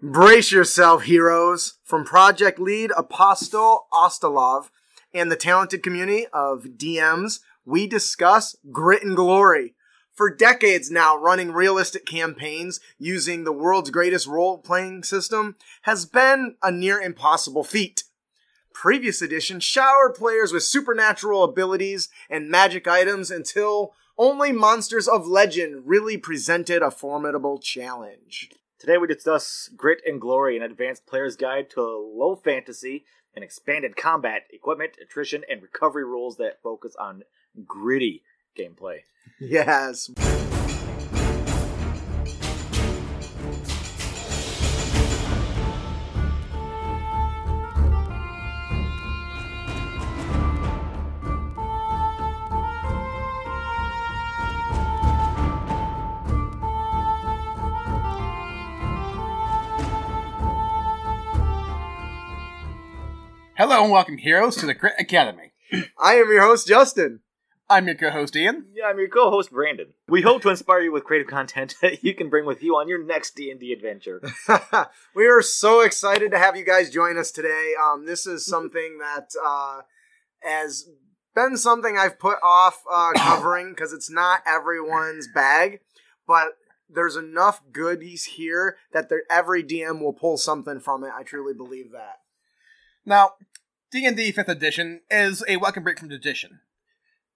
Brace yourself, heroes. From project lead Apostle Ostolov and the talented community of DMs, we discuss grit and glory. For decades now, running realistic campaigns using the world's greatest role playing system has been a near impossible feat. Previous edition showered players with supernatural abilities and magic items until only Monsters of Legend really presented a formidable challenge. Today we discuss Grit and Glory, an advanced player's guide to low fantasy and expanded combat, equipment, attrition, and recovery rules that focus on gritty gameplay. Yes. Hello and welcome, heroes, to the Crit Academy. I am your host, Justin. I'm your co-host Ian. Yeah, I'm your co-host Brandon. We hope to inspire you with creative content that you can bring with you on your next D&D adventure. we are so excited to have you guys join us today. Um, this is something that uh, has been something I've put off uh, covering because it's not everyone's bag, but there's enough goodies here that every DM will pull something from it. I truly believe that. Now, D&D 5th edition is a welcome break from tradition.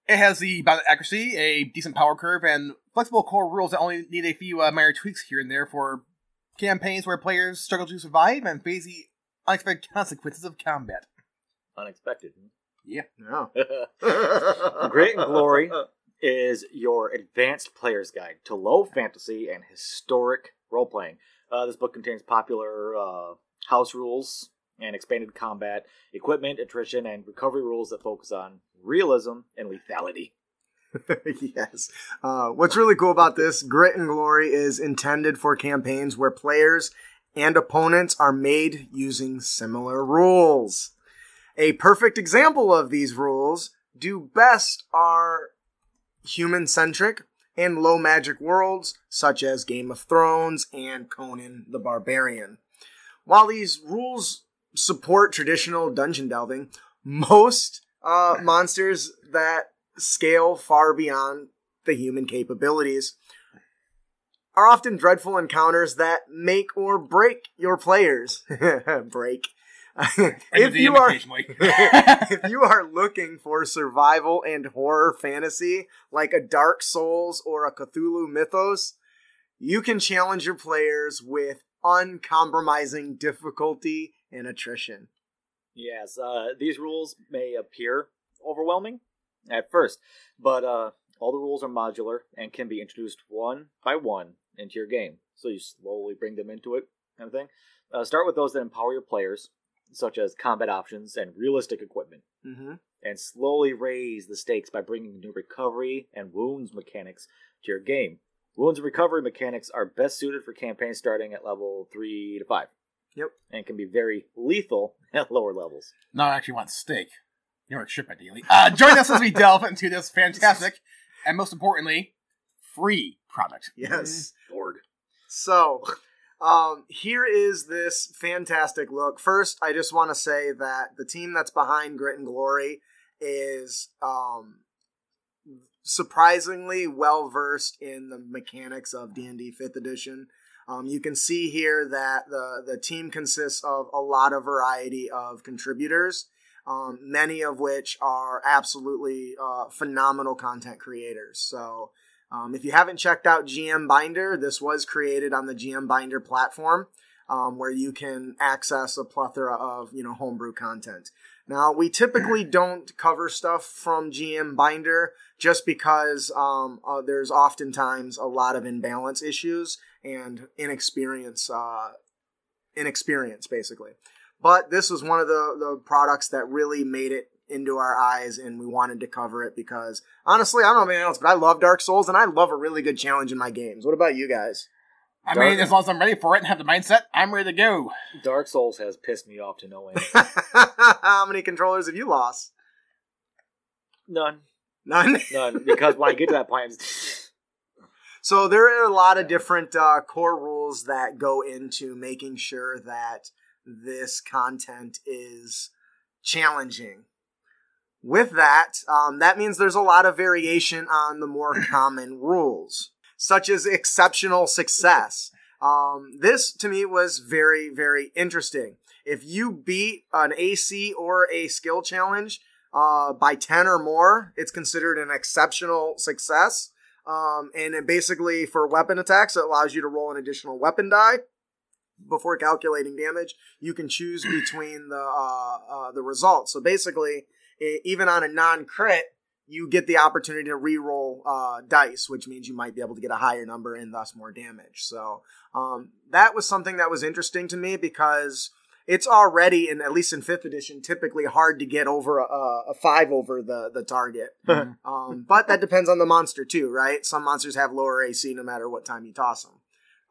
It has the battle accuracy, a decent power curve, and flexible core rules that only need a few uh, minor tweaks here and there for campaigns where players struggle to survive and face the unexpected consequences of combat. Unexpected. Yeah. Yeah. Grit and Glory is your advanced player's guide to low fantasy and historic role playing. Uh, this book contains popular uh, house rules and expanded combat, equipment, attrition, and recovery rules that focus on realism and lethality. yes. Uh, what's really cool about this, Grit and Glory is intended for campaigns where players and opponents are made using similar rules. A perfect example of these rules do best are human centric and low magic worlds such as Game of Thrones and Conan the Barbarian. While these rules support traditional dungeon delving, most uh, monsters that scale far beyond the human capabilities are often dreadful encounters that make or break your players. break. if you are if you are looking for survival and horror fantasy like a Dark Souls or a Cthulhu mythos, you can challenge your players with uncompromising difficulty and attrition. Yes, uh, these rules may appear overwhelming at first, but uh, all the rules are modular and can be introduced one by one into your game. So you slowly bring them into it, kind of thing. Uh, start with those that empower your players, such as combat options and realistic equipment, Mm-hmm. and slowly raise the stakes by bringing new recovery and wounds mechanics to your game. Wounds and recovery mechanics are best suited for campaigns starting at level 3 to 5. Yep. And can be very lethal at lower levels. No, I actually want steak. You know, it ship ideally. Uh, join us as we delve into this fantastic and most importantly, free product. Yes. Org. So, um, here is this fantastic look. First, I just want to say that the team that's behind Grit and Glory is um, surprisingly well versed in the mechanics of D&D 5th edition. Um, you can see here that the, the team consists of a lot of variety of contributors, um, many of which are absolutely uh, phenomenal content creators. So, um, if you haven't checked out GM Binder, this was created on the GM Binder platform, um, where you can access a plethora of you know homebrew content. Now, we typically don't cover stuff from GM Binder just because um, uh, there's oftentimes a lot of imbalance issues and inexperience, uh, inexperience basically. But this was one of the, the products that really made it into our eyes, and we wanted to cover it because honestly, I don't know anything else, but I love Dark Souls and I love a really good challenge in my games. What about you guys? I mean, as long as I'm ready for it and have the mindset, I'm ready to go. Dark Souls has pissed me off to no end. How many controllers have you lost? None. None. None. Because when I get to that point, I'm just, So there are a lot of different uh, core rules that go into making sure that this content is challenging. With that, um, that means there's a lot of variation on the more common rules, such as exceptional success. Um, this to me was very, very interesting. If you beat an AC or a skill challenge uh, by 10 or more, it's considered an exceptional success. Um, and it basically, for weapon attacks, it allows you to roll an additional weapon die before calculating damage. You can choose between the uh, uh, the results. So basically, even on a non crit, you get the opportunity to re-roll uh, dice, which means you might be able to get a higher number and thus more damage. So um, that was something that was interesting to me because it's already in at least in fifth edition typically hard to get over a, a five over the the target. um, but that depends on the monster too, right? Some monsters have lower AC no matter what time you toss them.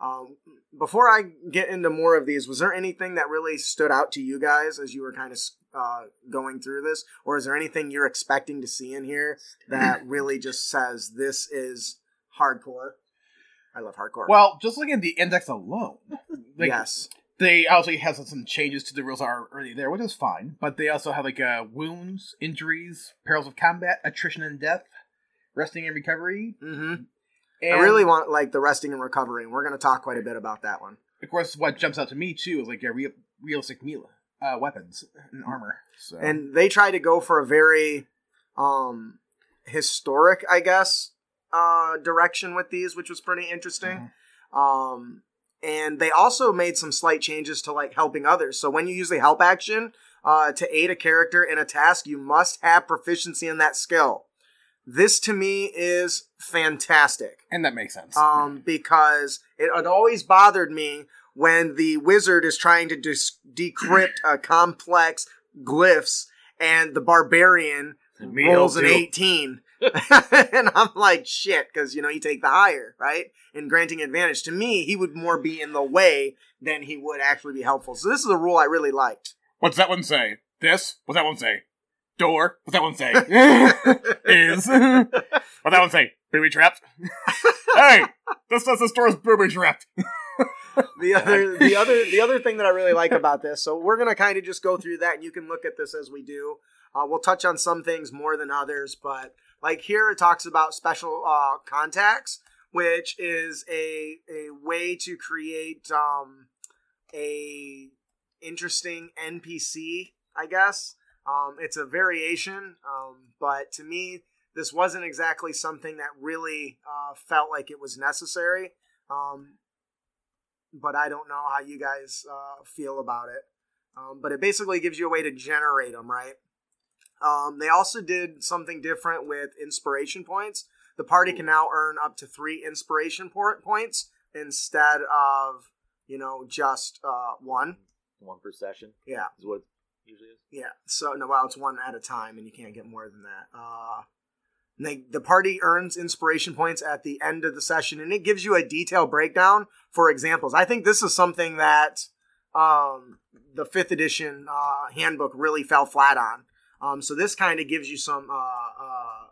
Um, before I get into more of these, was there anything that really stood out to you guys as you were kind of uh, going through this, or is there anything you're expecting to see in here that really just says this is hardcore? I love hardcore. Well, just looking at the index alone, like, yes, they obviously have some changes to the rules that are already there, which is fine. But they also have like uh, wounds, injuries, perils of combat, attrition and death, resting and recovery. Mm-hmm. I really want like the resting and recovery, and we're going to talk quite a bit about that one. Of course, what jumps out to me too is like a real, realistic melee uh, weapons and armor. So. And they try to go for a very um, historic, I guess, uh, direction with these, which was pretty interesting. Mm-hmm. Um, and they also made some slight changes to like helping others. So when you use the help action uh, to aid a character in a task, you must have proficiency in that skill. This to me is fantastic. And that makes sense. Um, because it had always bothered me when the wizard is trying to dis- decrypt a complex glyphs and the barbarian rolls an 18. and I'm like, shit, because, you know, you take the higher, right? In granting advantage. To me, he would more be in the way than he would actually be helpful. So this is a rule I really liked. What's that one say? This? What's that one say? Door? What's that one say? is. What's that one say? Booby trapped? hey! This says this door is booby trapped. the other the other the other thing that I really like about this, so we're gonna kind of just go through that and you can look at this as we do. Uh, we'll touch on some things more than others, but like here it talks about special uh, contacts, which is a a way to create um, a interesting NPC, I guess. Um, it's a variation, um, but to me, this wasn't exactly something that really uh, felt like it was necessary. Um, but I don't know how you guys uh, feel about it. Um, but it basically gives you a way to generate them, right? Um, they also did something different with inspiration points. The party can now earn up to three inspiration points instead of, you know, just uh, one. One per session. Yeah, is what it usually is. Yeah. So no, well, it's one at a time, and you can't get more than that. Uh, they, the party earns inspiration points at the end of the session, and it gives you a detailed breakdown for examples. I think this is something that um, the fifth edition uh, handbook really fell flat on. Um, so this kind of gives you some uh, uh,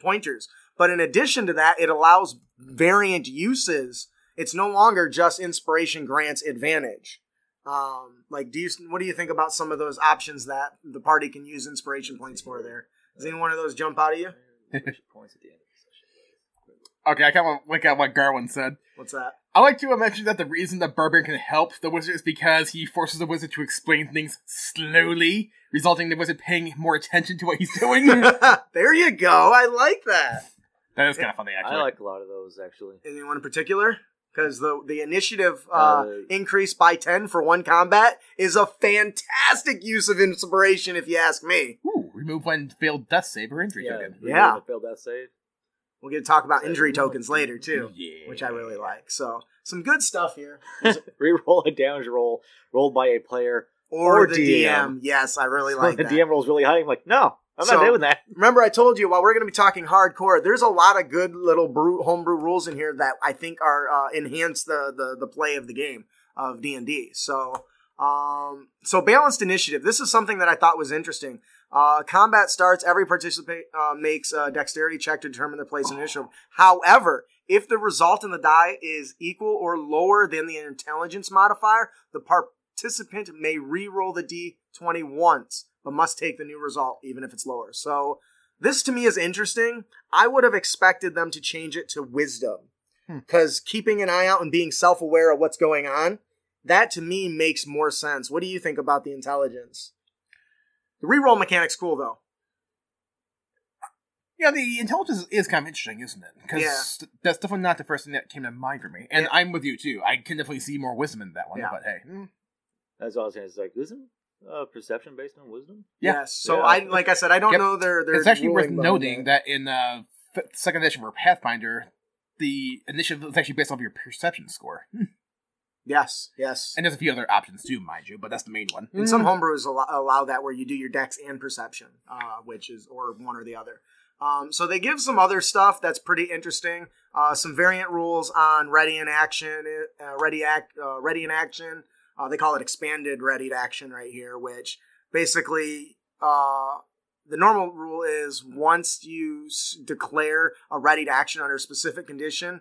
pointers. But in addition to that, it allows variant uses. It's no longer just inspiration grants advantage. Um, like, do you what do you think about some of those options that the party can use inspiration points for? There, does any one of those jump out of you? points at the end. Okay, I kind of look at what Garwin said. What's that? I like to mention that the reason that Barbarian can help the wizard is because he forces the wizard to explain things slowly, resulting in the wizard paying more attention to what he's doing. there you go. I like that. That is kind of funny, actually. I like a lot of those, actually. Anyone in particular? Because the the initiative uh, uh, increase by ten for one combat is a fantastic use of inspiration, if you ask me. Ooh, remove one failed death save or injury yeah, token. Yeah, failed death save. We'll get to talk about injury tokens later too, yeah. which I really like. So some good stuff here. Reroll a damage roll rolled by a player or, or the DM. DM. Yes, I really so like the that. DM rolls really high. I'm like, no, I'm so, not doing that. Remember, I told you while we're going to be talking hardcore, there's a lot of good little brew, homebrew rules in here that I think are uh, enhance the, the the play of the game of D and D. So, um, so balanced initiative. This is something that I thought was interesting. Uh, combat starts. Every participant uh, makes a dexterity check to determine their place in initiative. However, If the result in the die is equal or lower than the intelligence modifier, the participant may re-roll the d20 once, but must take the new result even if it's lower. So this to me is interesting. I would have expected them to change it to wisdom. Hmm. Because keeping an eye out and being self aware of what's going on, that to me makes more sense. What do you think about the intelligence? The reroll mechanic's cool though. Yeah, the intelligence is kind of interesting, isn't it? Because Yeah. that's definitely not the first thing that came to mind for me. And Yeah. I'm with you too. I can definitely see more wisdom in that one. Yeah. But hey, mm, That's all I was saying. It's like isn't uh, perception based on wisdom? Yeah. Yes. So Yeah. I like I said, I don't Yep. know their their it's actually worth noting it. that in uh, f- second edition for Pathfinder, the initiative is actually based off your perception score. Yes, yes. And there's a few other options too, mind you, but that's the main one. And some homebrews allow, allow that where you do your dex and perception, uh, which is or one or the other. Um, so they give some other stuff that's pretty interesting. Uh, some variant rules on ready in action, uh, ready act, uh, ready in action. Uh, they call it expanded ready to action right here, which basically uh, the normal rule is once you s- declare a ready to action under a specific condition,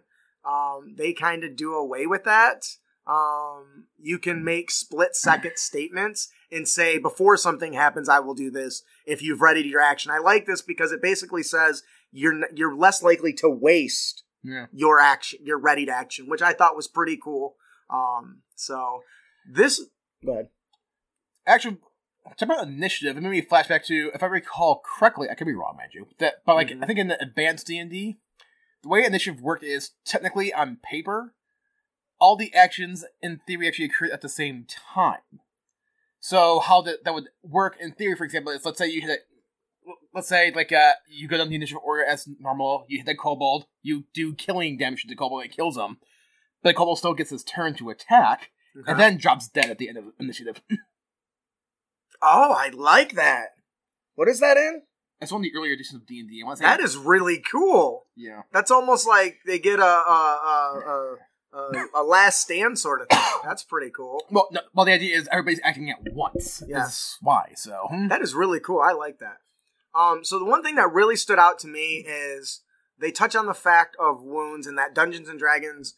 um, they kind of do away with that. Um, you can make split second statements and say before something happens, I will do this. If you've readied your action, I like this because it basically says you're you're less likely to waste Yeah. your action, your readied action, which I thought was pretty cool. Um, so this, but Actually, talk about initiative. It made me flashback to, if I recall correctly, I could be wrong, mind you. That, but like, Mhm. I think in the advanced D and D, the way initiative worked is technically on paper, all the actions in theory actually occur at the same time. So how that that would work in theory, for example, is let's say you hit a, let's say like uh you go down the initiative order as normal, you hit the kobold, you do killing damage to the kobold, it kills him, but the kobold still gets his turn to attack, and then drops dead at the end of initiative. oh, I like that. What is that in? It's one of the earlier editions of D and D. That is really cool. yeah. That's almost like they get a a a, a, a, a last stand sort of thing. That's pretty cool. Well, no, well, the idea is everybody's acting at once. Yes. Why. So hmm. That is really cool. I like that. Um, so the one thing that really stood out to me is they touch on the fact of wounds and that Dungeons and Dragons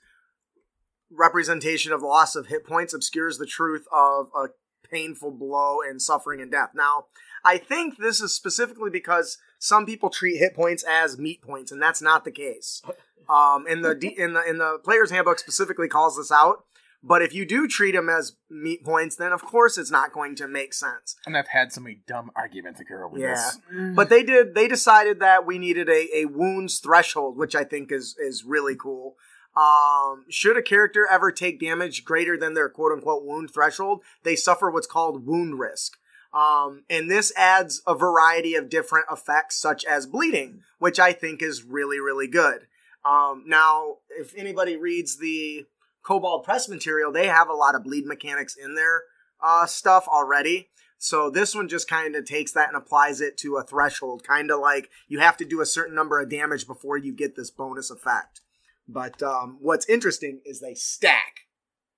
representation of the loss of hit points obscures the truth of a painful blow and suffering and death. Now, I think this is specifically because some people treat hit points as meat points, and that's not the case. Um, in the in the in the player's handbook specifically calls this out. But if you do treat them as meat points, then of course it's not going to make sense. and I've had so many dumb arguments occur over Yeah. this. But they did. They decided that we needed a, a wounds threshold, which I think is is really cool. Um, should a character ever take damage greater than their quote unquote wound threshold, they suffer what's called wound risk. Um, and this adds a variety of different effects, such as bleeding, which I think is really really good. Um, now, if anybody reads the Kobold Press material, they have a lot of bleed mechanics in their uh, stuff already. So this one just kind of takes that and applies it to a threshold, kind of like you have to do a certain number of damage before you get this bonus effect. But um, what's interesting is they stack.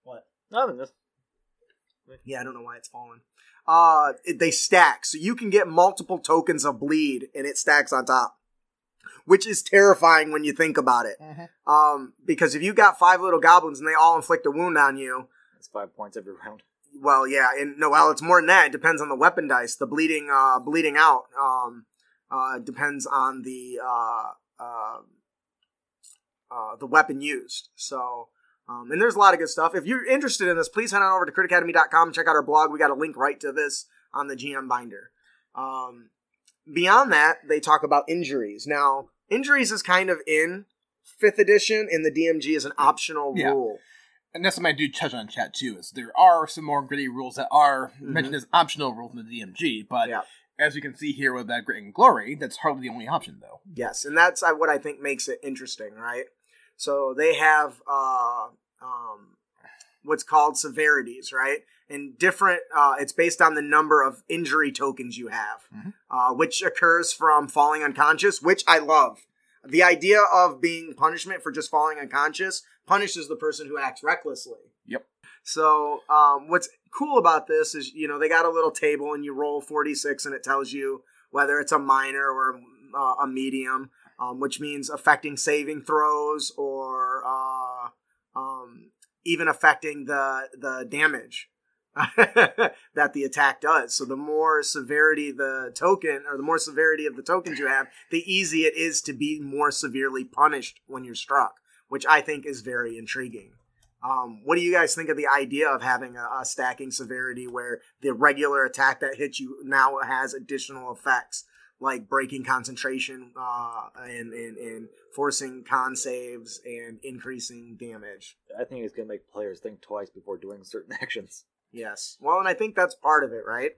What? Nothing. Just Yeah, I don't know why it's fallen. Uh, they stack, so you can get multiple tokens of bleed, and it stacks on top, which is terrifying when you think about it. Mhm. Um, because if you got five little goblins and they all inflict a wound on you, it's five points every round. well, yeah, and no, well, it's more than that. It depends on the weapon dice. The bleeding, uh, bleeding out, um, uh, depends on the uh, uh, uh, the weapon used. So, um, and there's a lot of good stuff. If you're interested in this, please head on over to critacademy.com and check out our blog. We got a link right to this on the GM binder. Um, beyond that, they talk about injuries. Now, injuries is kind of in fifth edition, and the DMG is an optional Yeah. rule. And that's something I do touch on chat too. Is there are some more gritty rules that are Mhm. mentioned as optional rules in the DMG, but Yeah. as you can see here with that Grit and Glory, that's hardly the only option though. Yes, and that's uh, what I think makes it interesting, right? So they have uh, um, what's called severities, right? And different. Uh, it's based on the number of injury tokens you have, Mhm. uh, which occurs from falling unconscious, which I love. The idea of being punishment for just falling unconscious punishes the person who acts recklessly. Yep. So um, what's cool about this is you know they got a little table and you roll 46 and it tells you whether it's a minor or uh, a medium. Um, which means affecting saving throws or uh, um, even affecting the the damage that the attack does. So the more severity the token or the more severity of the tokens you have, the easy it is to be more severely punished when you're struck, which I think is very intriguing. Um, what do you guys think of the idea of having a, a, stacking severity where the regular attack that hits you now has additional effects like breaking concentration uh, and, and, and forcing con saves and increasing damage? I think it's going to make players think twice before doing certain actions. Yes. Well, and I think that's part of it, right?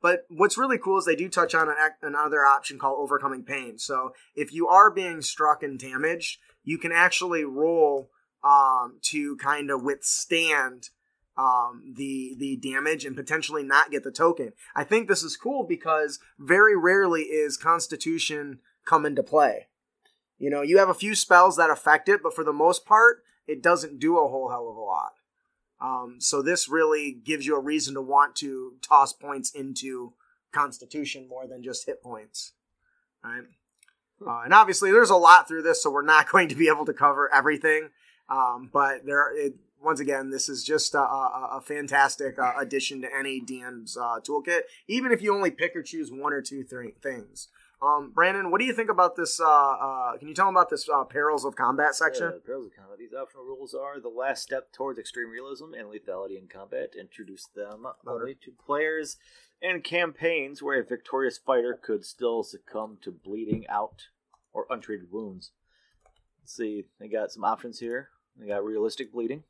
But what's really cool is they do touch on an, another option called overcoming pain. So if you are being struck and damaged, you can actually roll um, to kind of withstand um, the the damage and potentially not get the token. I think this is cool because very rarely is Constitution come into play. You know, you have a few spells that affect it, but for the most part, it doesn't do a whole hell of a lot. Um, so this really gives you a reason to want to toss points into Constitution more than just hit points, right? Uh, and obviously, there's a lot through this, so we're not going to be able to cover everything. Um, but there, it, once again, this is just a, a, a fantastic uh, addition to any DM's uh, toolkit, even if you only pick or choose one or two th- things. Um, Brandon, what do you think about this? Uh, uh, can you tell them about this uh, perils of combat section? Yeah, perils of combat. These optional rules are the last step towards extreme realism and lethality in combat. Introduce them only to players and campaigns where a victorious fighter could still succumb to bleeding out or untreated wounds. Let's see, they got some options here. They got realistic bleeding,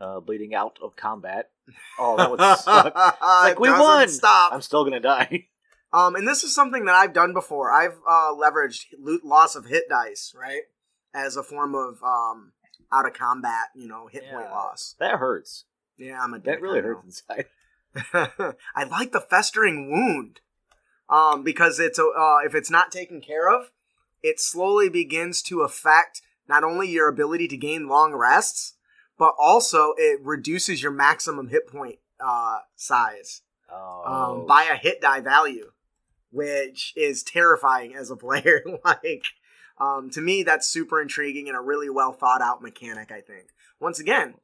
uh, bleeding out of combat. Oh, that would suck. like we won. Stop. I'm still gonna die. Um, and this is something that I've done before. I've uh, leveraged loot loss of hit dice, right, as a form of um, out of combat, you know, hit yeah, point loss. That hurts. Yeah, I'm a that really hurts inside. I like the festering wound, um, because it's a, uh, if it's not taken care of, it slowly begins to affect not only your ability to gain long rests, but also it reduces your maximum hit point uh, size oh. um, by a hit die value which is terrifying as a player. like, um, to me, that's super intriguing and a really well thought out mechanic, I think. Once again,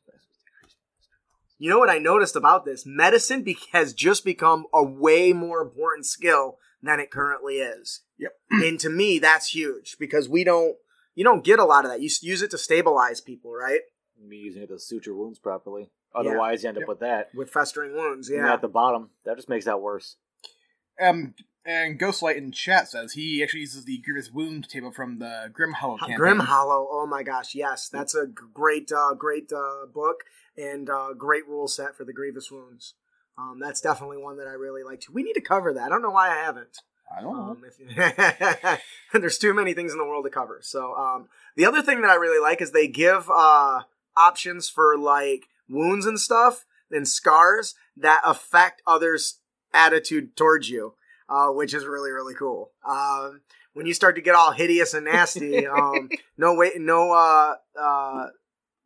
you know what I noticed about this? Medicine be- has just become a way more important skill than it currently is. Yep. and to me, that's huge because we don't, you don't get a lot of that. You use it to stabilize people, right? Me using it to suture wounds properly. Otherwise, yeah. you end up yep. with that. With festering wounds, yeah. And at the bottom, that just makes that worse. Um, and Ghostlight in chat says he actually uses the Grievous Wound table from the Grim Hollow campaign. Grim Hollow, oh my gosh, yes, that's a great, uh, great uh, book and uh, great rule set for the Grievous Wounds. Um, that's definitely one that I really like too. We need to cover that. I don't know why I haven't. I don't know. Um, if, there's too many things in the world to cover. So um, the other thing that I really like is they give uh, options for like wounds and stuff and scars that affect others' attitude towards you uh, which is really really cool. Um, when you start to get all hideous and nasty, um, no way, no uh, uh,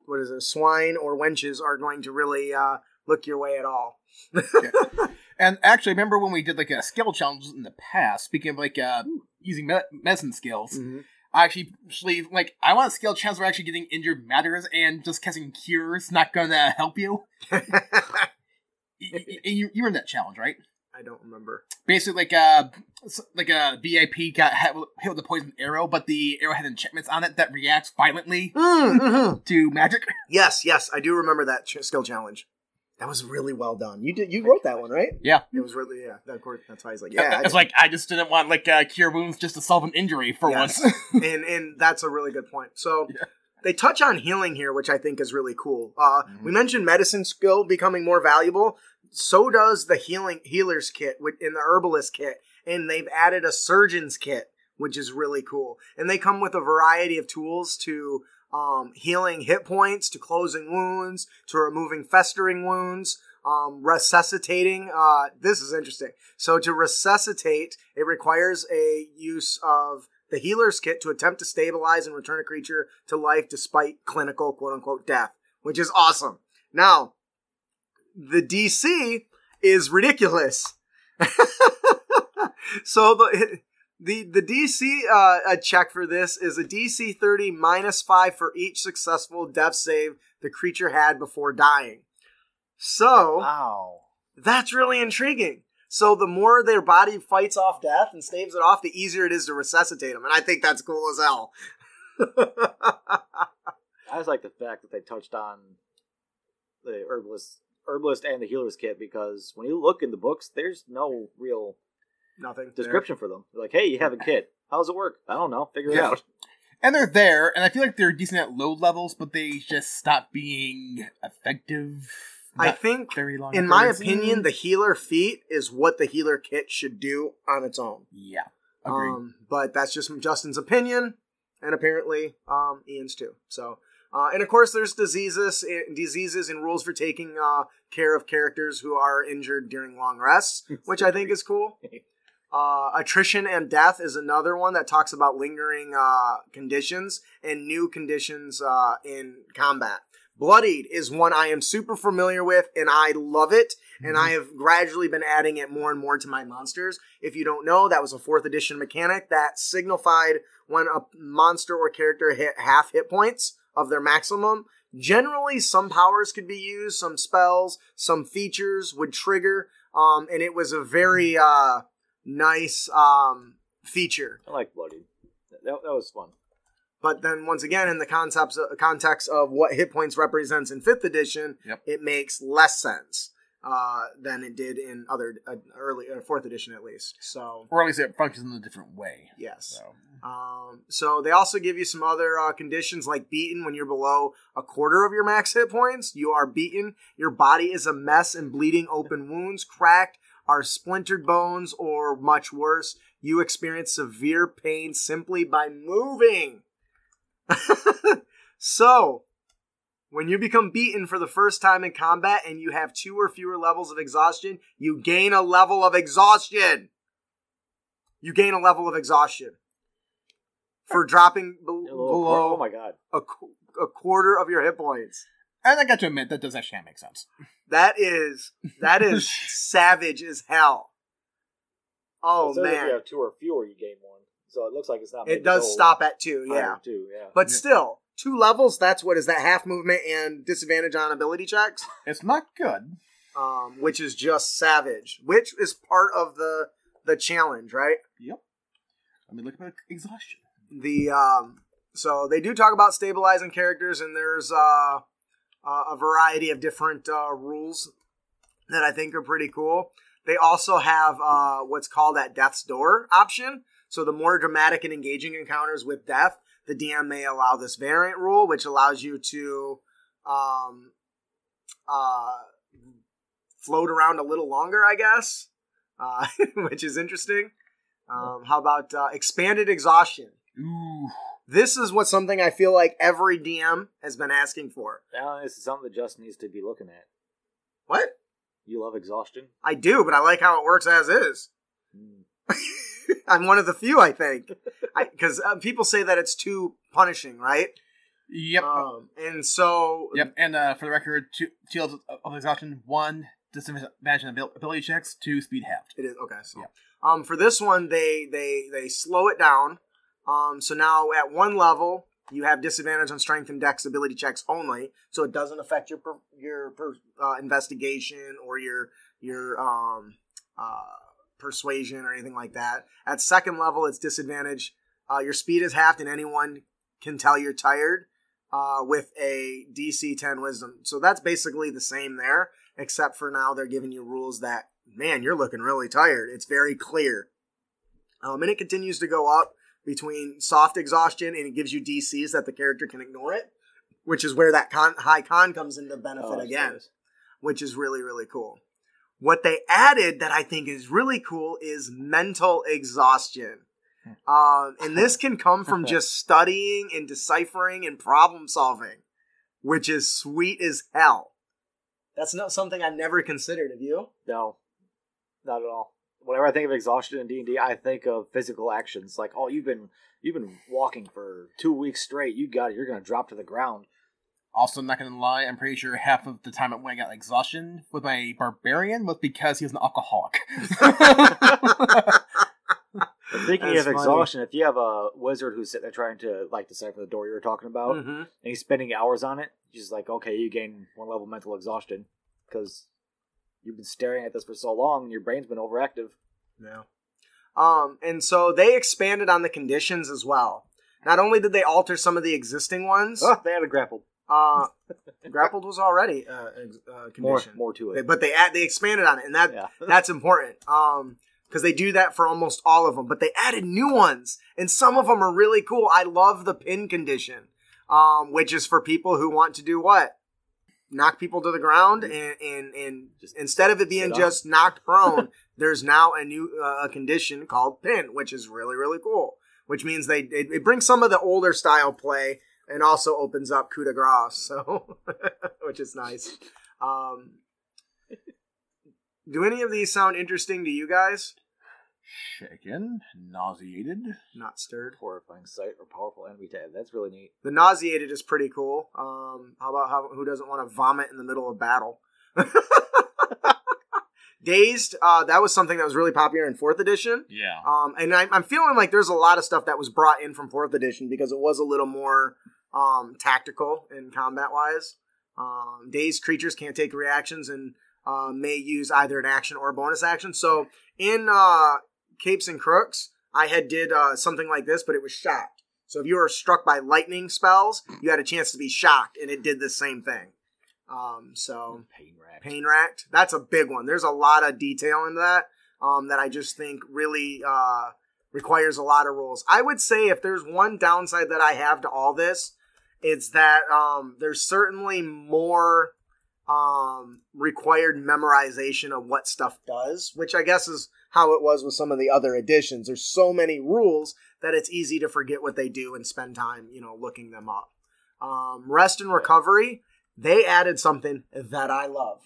what is it, swine or wenches are going to really uh, look your way at all. yeah. And actually, remember when we did like a skill challenge in the past. Speaking of like uh, using me- medicine skills, mm-hmm. Actually, like I want skill challenges where actually getting injured matters, and just casting cures not gonna help you. you, you, you, were in that challenge, right? I don't remember. Basically, like a uh, like a VIP got hit with a poison arrow, but the arrow had enchantments on it that reacts violently mm, mm-hmm. to magic. Yes, yes, I do remember that ch- skill challenge. That was really well done. You did. You wrote that one, right? Yeah. It was really yeah. Of course, that's why he's like yeah. It's like I just didn't want like uh, cure wounds just to solve an injury for yes. once. and and that's a really good point. So. Yeah. They touch on healing here, which I think is really cool. Uh, mm-hmm. We mentioned medicine skill becoming more valuable so does the healing healers kit in the herbalist kit, and they've added a surgeon's kit, which is really cool. And they come with a variety of tools to um, healing hit points, to closing wounds, to removing festering wounds, um, resuscitating. Uh, this is interesting. So to resuscitate, it requires a use of the healer's kit to attempt to stabilize and return a creature to life despite clinical quote unquote death, which is awesome. Now, the DC is ridiculous. so the The the DC uh, a check for this is a DC 30 minus 5 for each successful death save the creature had before dying. So, Wow. that's really intriguing. So the more their body fights off death and staves it off, the easier it is to resuscitate them. And I think that's cool as hell. I just like the fact that they touched on the herbalist, herbalist and the healer's kit because when you look in the books, there's no real Nothing. description for them. They're like, hey, you have a kit. How does it work? I don't know. Figure it out. And they're there, and I feel like they're decent at low levels, but they just stop being effective. I think, very long. in my opinion, the healer feat is what the healer kit should do on its own. yeah, agreed. Um, but that's just Justin's opinion, and apparently um, Ian's too. So, uh, and of course, there's diseases, eh, diseases, and rules for taking uh, care of characters who are injured during long rests, which I think is cool. Uh, attrition and death is another one that talks about lingering uh, conditions and new conditions uh, in combat. Bloodied is one I am super familiar with, and I love it. And I have gradually been adding it more and more to my monsters. If you don't know, that was a fourth edition mechanic that signified when a monster or character hit half hit points of their maximum. Generally, some powers could be used, some spells, some features would trigger, um, and it was a very uh, nice um, feature. I like Bloody. That, that was fun. But then once again, in the concepts of, context of what hit points represents in fifth edition, Yep. it makes less sense uh, than it did in other uh, early uh, fourth edition at least. So or at least it functions in a different way. yes. So Um, so they also give you some other uh, conditions like beaten when you're below a quarter of your max hit points. You are beaten. Your body is a mess and bleeding open wounds, cracked, are splintered bones, or much worse. You experience severe pain simply by moving. so, when you become beaten for the first time in combat and you have two or fewer levels of exhaustion, you gain a level of exhaustion. You gain a level of exhaustion for dropping be- below oh my god. a, qu- a quarter of your hit points. And I got to admit that does actually make sense. That is that is savage as hell. Oh It says If you man, have two or fewer, you gain one. So it looks like it's not. it does stop at two. Yeah, Two. Yeah. but Yeah. still, two levels. That's what is that half movement and disadvantage on ability checks, It's not good. um, which is just savage. Which is part of the the challenge, right? Yep. Let me look at exhaustion. the um so they do talk about stabilizing characters and there's uh, uh a variety of different uh rules that i think are pretty cool. They also have uh what's called that death's door option. So the more dramatic and engaging encounters with death the dm may allow this variant rule which allows you to um uh float around a little longer i guess uh which is interesting. Um, how about uh, expanded exhaustion? Ooh. This is what something I feel like every DM has been asking for. Yeah, this is something that Justin needs to be looking at. What? You love exhaustion. I do, but I like how it works as is. Hmm. I'm one of the few, I think, because uh, people say that it's too punishing, right? Yep. Um, and so, yep. And uh, for the record, two, two levels of- of exhaustion: one disadvantage on ability checks, two speed halved. it is okay. So, Yeah. um, for this one, they they they slow it down. Um, so now at one level, you have disadvantage on strength and dex ability checks only, so it doesn't affect your per, your per, uh, investigation or your your um uh persuasion or anything like that. At second level, it's disadvantage. Uh, your speed is halved, and anyone can tell you're tired uh, with a DC 10 wisdom. So that's basically the same there, except for now they're giving you rules that, man, you're looking really tired. It's very clear. Um, and it continues to go up between soft exhaustion and it gives you DCs that the character can ignore it, which is where that con- high con comes into benefit Oh, again see. which is really, really cool. What they added that I think is really cool is mental exhaustion. Um, and this can come from just studying and deciphering and problem solving, which is sweet as hell. That's not something I never considered of you. No, not at all. Whenever I think of exhaustion in D and I think of physical actions. Like, oh, you've been you've been walking for two weeks straight. You got it. You're gonna drop to the ground. Also, I'm not gonna lie, I'm pretty sure half of the time when I got exhaustion with my barbarian was because he was an alcoholic. But Speaking That's of funny. exhaustion, if you have a wizard who's sitting there trying to like decipher the door you were talking about, Mhm. and he's spending hours on it, he's like, okay, you gain one level mental exhaustion because you've been staring at this for so long, and your brain's been overactive. Yeah. Um, and so they expanded on the conditions as well. Not only did they alter some of the existing ones, Oh, they had a grapple. uh, grappled was already uh, uh, condition, more to it. but they add, they expanded on it, and that Yeah. that's important. Um, because they do that for almost all of them, but they added new ones, and some of them are really cool. I love the pin condition, um, which is for people who want to do what knock people to the ground, and and, and Just instead of it being just knocked prone, there's now a new uh, condition called pin, which is really really cool. Which means they it, it brings some of the older style play and also opens up coup de grace, so which is nice. Um, do any of these sound interesting to you guys? Shaken, nauseated. Not stirred. horrifying sight or powerful enemy to add. That's really neat. The nauseated is pretty cool. Um, how about how, who doesn't want to vomit in the middle of battle? Dazed, uh, that was something that was really popular in fourth edition. Yeah. Um, and I, I'm feeling like there's a lot of stuff that was brought in from fourth edition because it was a little more um, tactical in combat wise. Um, dazed creatures can't take reactions and uh, may use either an action or a bonus action. So in uh, Capes and Crooks, I had did uh, something like this, but it was shocked. So if you were struck by lightning spells, you had a chance to be shocked, and it did the same thing. Um, so Pain rack. pain racked. That's a big one. There's a lot of detail in that um, that I just think really uh, requires a lot of rules. I would say if there's one downside that I have to all this, it's that um, there's certainly more um, required memorization of what stuff does, which I guess is how it was with some of the other editions. There's so many rules that it's easy to forget what they do and spend time, you know, looking them up. Um, rest and recovery, they added something that I love.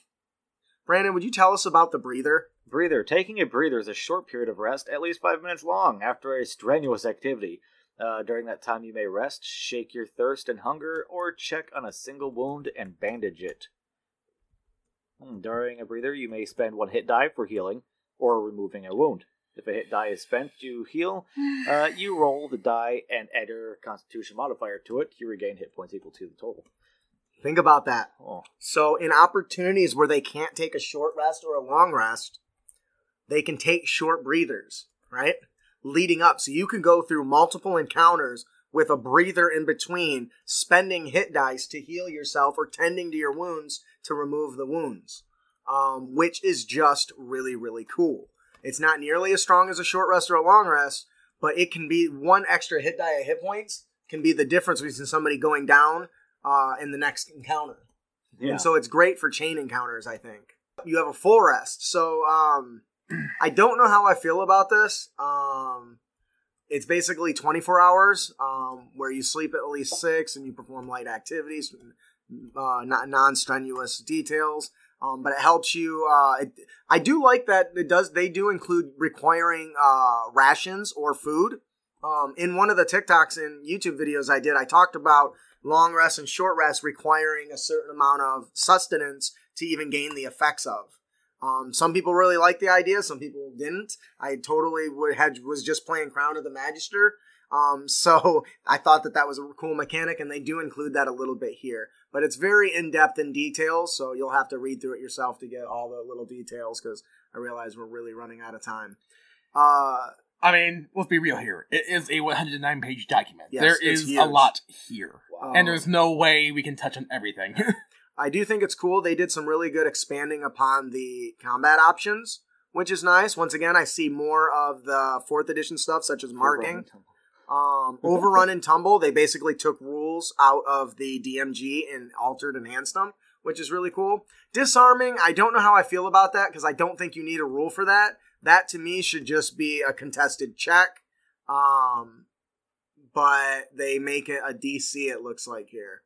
Brandon, would you tell us about the breather? Breather. Taking a breather is a short period of rest, at least five minutes long, after a strenuous activity. Uh, during that time, you may rest, shake your thirst and hunger, or check on a single wound and bandage it. Hmm, During a breather, you may spend one hit die for healing or removing a wound. If a hit die is spent to heal, uh, you roll the die and add your Constitution modifier to it. You regain hit points equal to the total. Think about that. Oh, So, in opportunities where they can't take a short rest or a long rest, they can take short breathers, right? Leading up. So, you can go through multiple encounters with a breather in between, spending hit dice to heal yourself or tending to your wounds to remove the wounds, um, which is just really, really cool. It's not nearly as strong as a short rest or a long rest, but it can be one extra hit die of hit points can be the difference between somebody going down uh, in the next encounter. yeah. And so it's great for chain encounters, I think. You have a full rest. So um I don't know how I feel about this. Um it's basically 24 hours um, where you sleep at least six and you perform light activities, uh, not non-strenuous details. Um, but it helps you. Uh, it, I do like that it does. They do include requiring uh, rations or food. Um, in one of the TikToks and YouTube videos I did, I talked about long rest and short rest requiring a certain amount of sustenance to even gain the effects of. Um, some people really liked the idea, some people didn't. I totally would had was just playing Crown of the Magister, um, so I thought that that was a cool mechanic, and they do include that a little bit here. But it's very in depth in details, so you'll have to read through it yourself to get all the little details because I realize we're really running out of time. Uh, I mean, let's be real here. It is a 109 page document. Yes, there is huge. a lot here. Wow. And there's no way we can touch on everything. I do think it's cool. They did some really good expanding upon the combat options, which is nice. Once again, I see more of the fourth edition stuff, such as marking. Um, Overrun and Tumble, they basically took rules out of the DMG and altered and enhanced them, which is really cool. Disarming, I don't know how I feel about that because I don't think you need a rule for that. That to me should just be a contested check. Um, but they make it a DC, it looks like here.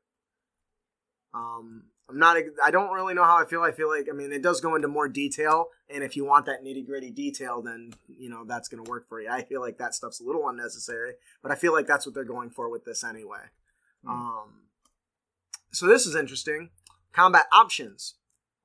Um, I'm not, I don't really know how I feel. I feel like, I mean, it does go into more detail. And if you want that nitty gritty detail, then, you know, that's going to work for you. I feel like that stuff's a little unnecessary, but I feel like that's what they're going for with this anyway. Um, so this is interesting. Combat options.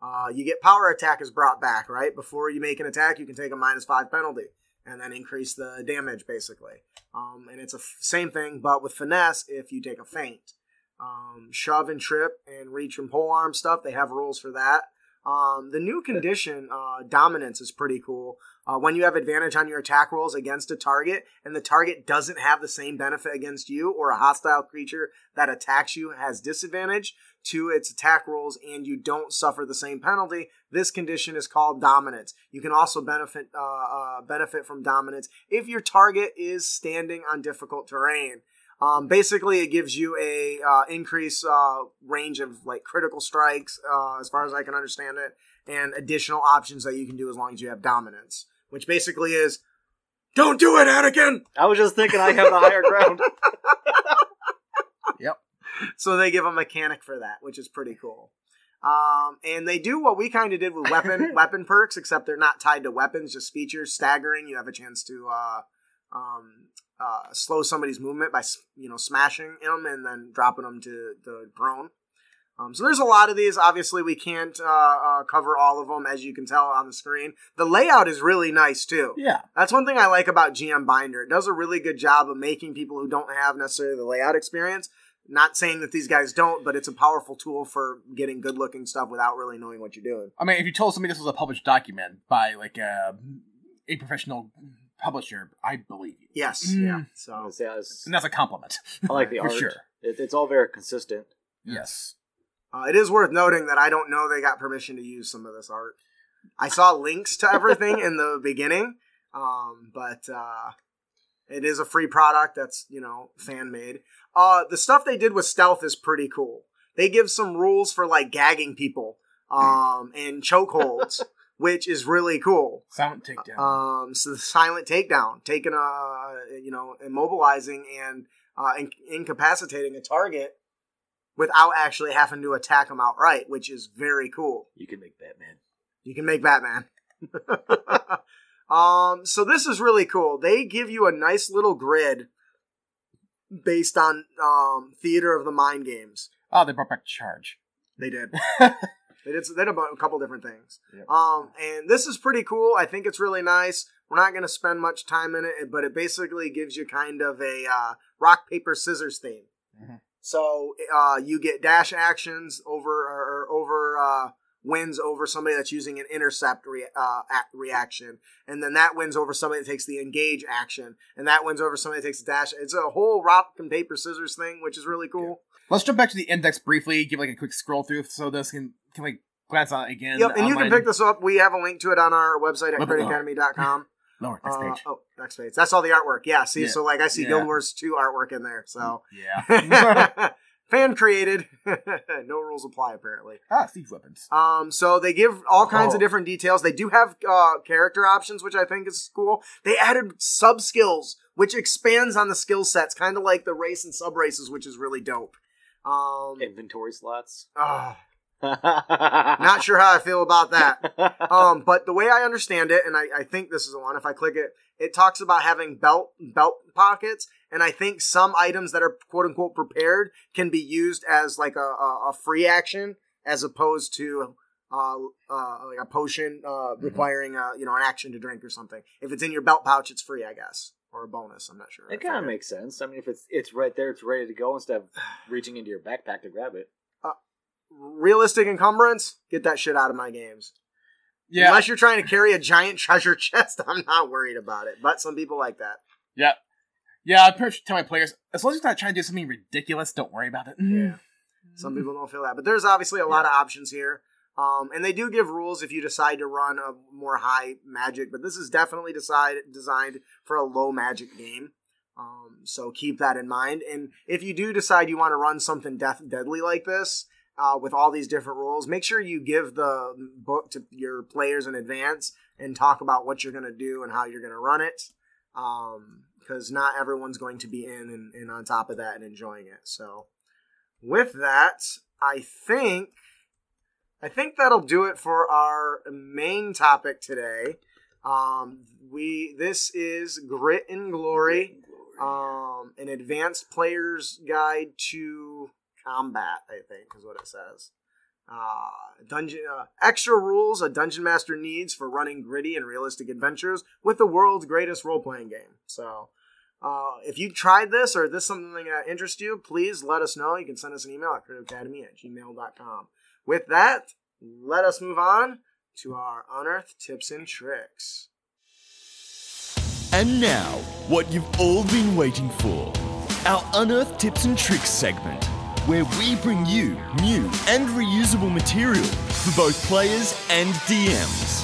Uh, you get power attack is brought back, right? Before you make an attack, you can take a minus five penalty. and then increase the damage basically. Um, and it's a f- same thing, but with finesse if you take a feint. Um, shove and trip and reach and pole arm stuff, they have rules for that. Um, the new condition, uh, dominance, is pretty cool. Uh, when you have advantage on your attack rolls against a target, and the target doesn't have the same benefit against you, or a hostile creature that attacks you has disadvantage to its attack rolls, and you don't suffer the same penalty, this condition is called dominance. You can also benefit uh, uh, benefit from dominance if your target is standing on difficult terrain. Um, basically, it gives you a uh, increase uh, range of like critical strikes, uh, as far as I can understand it, and additional options that you can do as long as you have dominance, which basically is, don't do it, Anakin. I was just thinking I have the higher ground. Yep. So they give a mechanic for that, which is pretty cool. Um, and they do what we kind of did with weapon weapon perks, except they're not tied to weapons, just features. Staggering, you have a chance to uh, um, uh, slow somebody's movement by you know smashing them and then dropping them to the prone. Um, so there's a lot of these. Obviously, we can't uh, uh, cover all of them, as you can tell on the screen. The layout is really nice too. Yeah. That's one thing I like about GM Binder. It does a really good job of making people who don't have necessarily the layout experience. Not saying that these guys don't, but it's a powerful tool for getting good looking stuff without really knowing what you're doing. I mean, if you told somebody this was a published document by like a, a professional publisher, I believe you. Yes, Mm. yeah. So was say, was- And that's a compliment. I like the art. For art. sure. It, it's all very consistent. Yes. uh, it is worth noting that I don't know they got permission to use some of this art. I saw links to everything in the beginning, um, but uh, it is a free product that's you know fan made. Uh, the stuff they did with stealth is pretty cool. They give some rules for like gagging people um, and chokeholds, which is really cool. Silent takedown. Um, so the silent takedown, taking a you know immobilizing and uh, in- incapacitating a target without actually having to attack them outright, which is very cool. You can make Batman. You can make Batman. um, so this is really cool. They give you a nice little grid based on um, theater of the mind games. oh, they brought back charge. They did. they did. They did a couple different things. Yep. Um, and this is pretty cool. I think it's really nice. We're not going to spend much time in it, but it basically gives you kind of a uh, rock paper scissors theme. Mhm. So uh, you get dash actions over or, over uh, wins over somebody that's using an intercept re- uh, act reaction, and then that wins over somebody that takes the engage action, and that wins over somebody that takes the dash. It's a whole rock and paper scissors thing, which is really cool. Let's jump back to the index briefly. Give like a quick scroll through so this can can like glance on it again. Yep, and you can pick this up. We have a link to it on our website at Little bit critacademy.com. lower next Uh, page. oh, next page. That's all the artwork. Yeah, see, Yeah. so like I see Yeah. Guild Wars 2 artwork in there. So Yeah. fan created. no rules apply apparently. ah, siege weapons. Um, so they give all kinds of Oh. different details. They do have uh, character options, which I think is cool. They added sub skills, which expands on the skill sets, kind of like the race and sub races, which is really dope. Um, Inventory slots. ah, Not sure how I feel about that. um, but the way I understand it, and I, I think this is the one. If I click it, it talks about having belt belt pockets, and I think some items that are quote unquote prepared can be used as like a, a, a free action as opposed to uh, uh, like a potion uh, requiring uh, you know an action to drink or something. If it's in your belt pouch, it's free, I guess, or a bonus. I'm not sure. It kind of makes sense. I mean, if it's it's right there, it's ready to go instead of reaching into your backpack to grab it. Realistic encumbrance. Get that shit out of my games. Yeah, Unless you're trying to carry a giant treasure chest, I'm not worried about it. But some people like that. yeah, yeah. I pretty much tell my players as long as you're not trying to do something ridiculous, don't worry about it. Yeah. Some people don't feel that, but there's obviously a lot of options here. Um, and they do give rules if you decide to run a more high magic, but this is definitely decide, designed for a low magic game. Um, so keep that in mind. And if you do decide you want to run something death deadly like this, uh, with all these different rules, make sure you give the book to your players in advance and talk about what you're going to do and how you're going to run it. Because not everyone's going to be in and, and on top of that and enjoying it. So with that, I think I think that'll do it for our main topic today. Um, we this is Grit and Glory, um, an advanced player's guide to combat. I think is what it says. Uh, dungeon uh, extra rules a dungeon master needs for running gritty and realistic adventures with the world's greatest role playing game. So, uh, if you tried this or this is something that interests you, please let us know. You can send us an email at critacademy at gmail.com. With that, let us move on to our unearth tips and tricks. And now, what you've all been waiting for our Unearth Tips and Tricks segment, where we bring you new and reusable material for both players and DMs.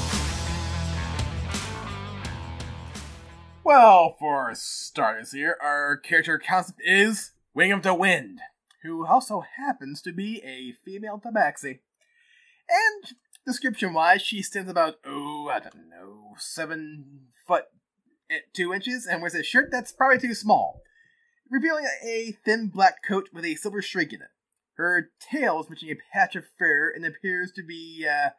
Well, for starters here, our character concept is Wing of the Wind, who also happens to be a female tabaxi. And description wise, she stands about, oh, I don't know, seven foot two inches and wears a shirt that's probably too small, revealing a thin black coat with a silver streak in it. Her tail is missing a patch of fur and appears to be uh,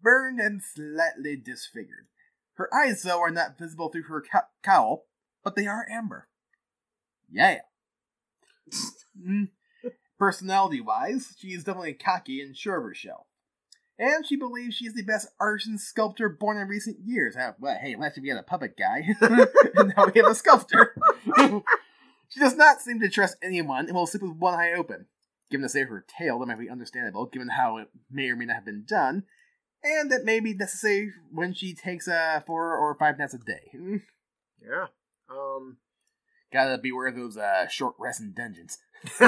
burned and slightly disfigured. Her eyes, though, are not visible through her co- cowl, but they are amber. Yeah. mm. Personality wise, she is definitely cocky and sure of herself. And she believes she is the best artisan sculptor born in recent years. Uh, well, hey, last we had a puppet guy, and now we have a sculptor. she does not seem to trust anyone and will sleep with one eye open. Given the state of her tail, that might be understandable, given how it may or may not have been done and that may be necessary when she takes uh four or five naps a day. Yeah. Um. Gotta beware of those uh short rests in dungeons.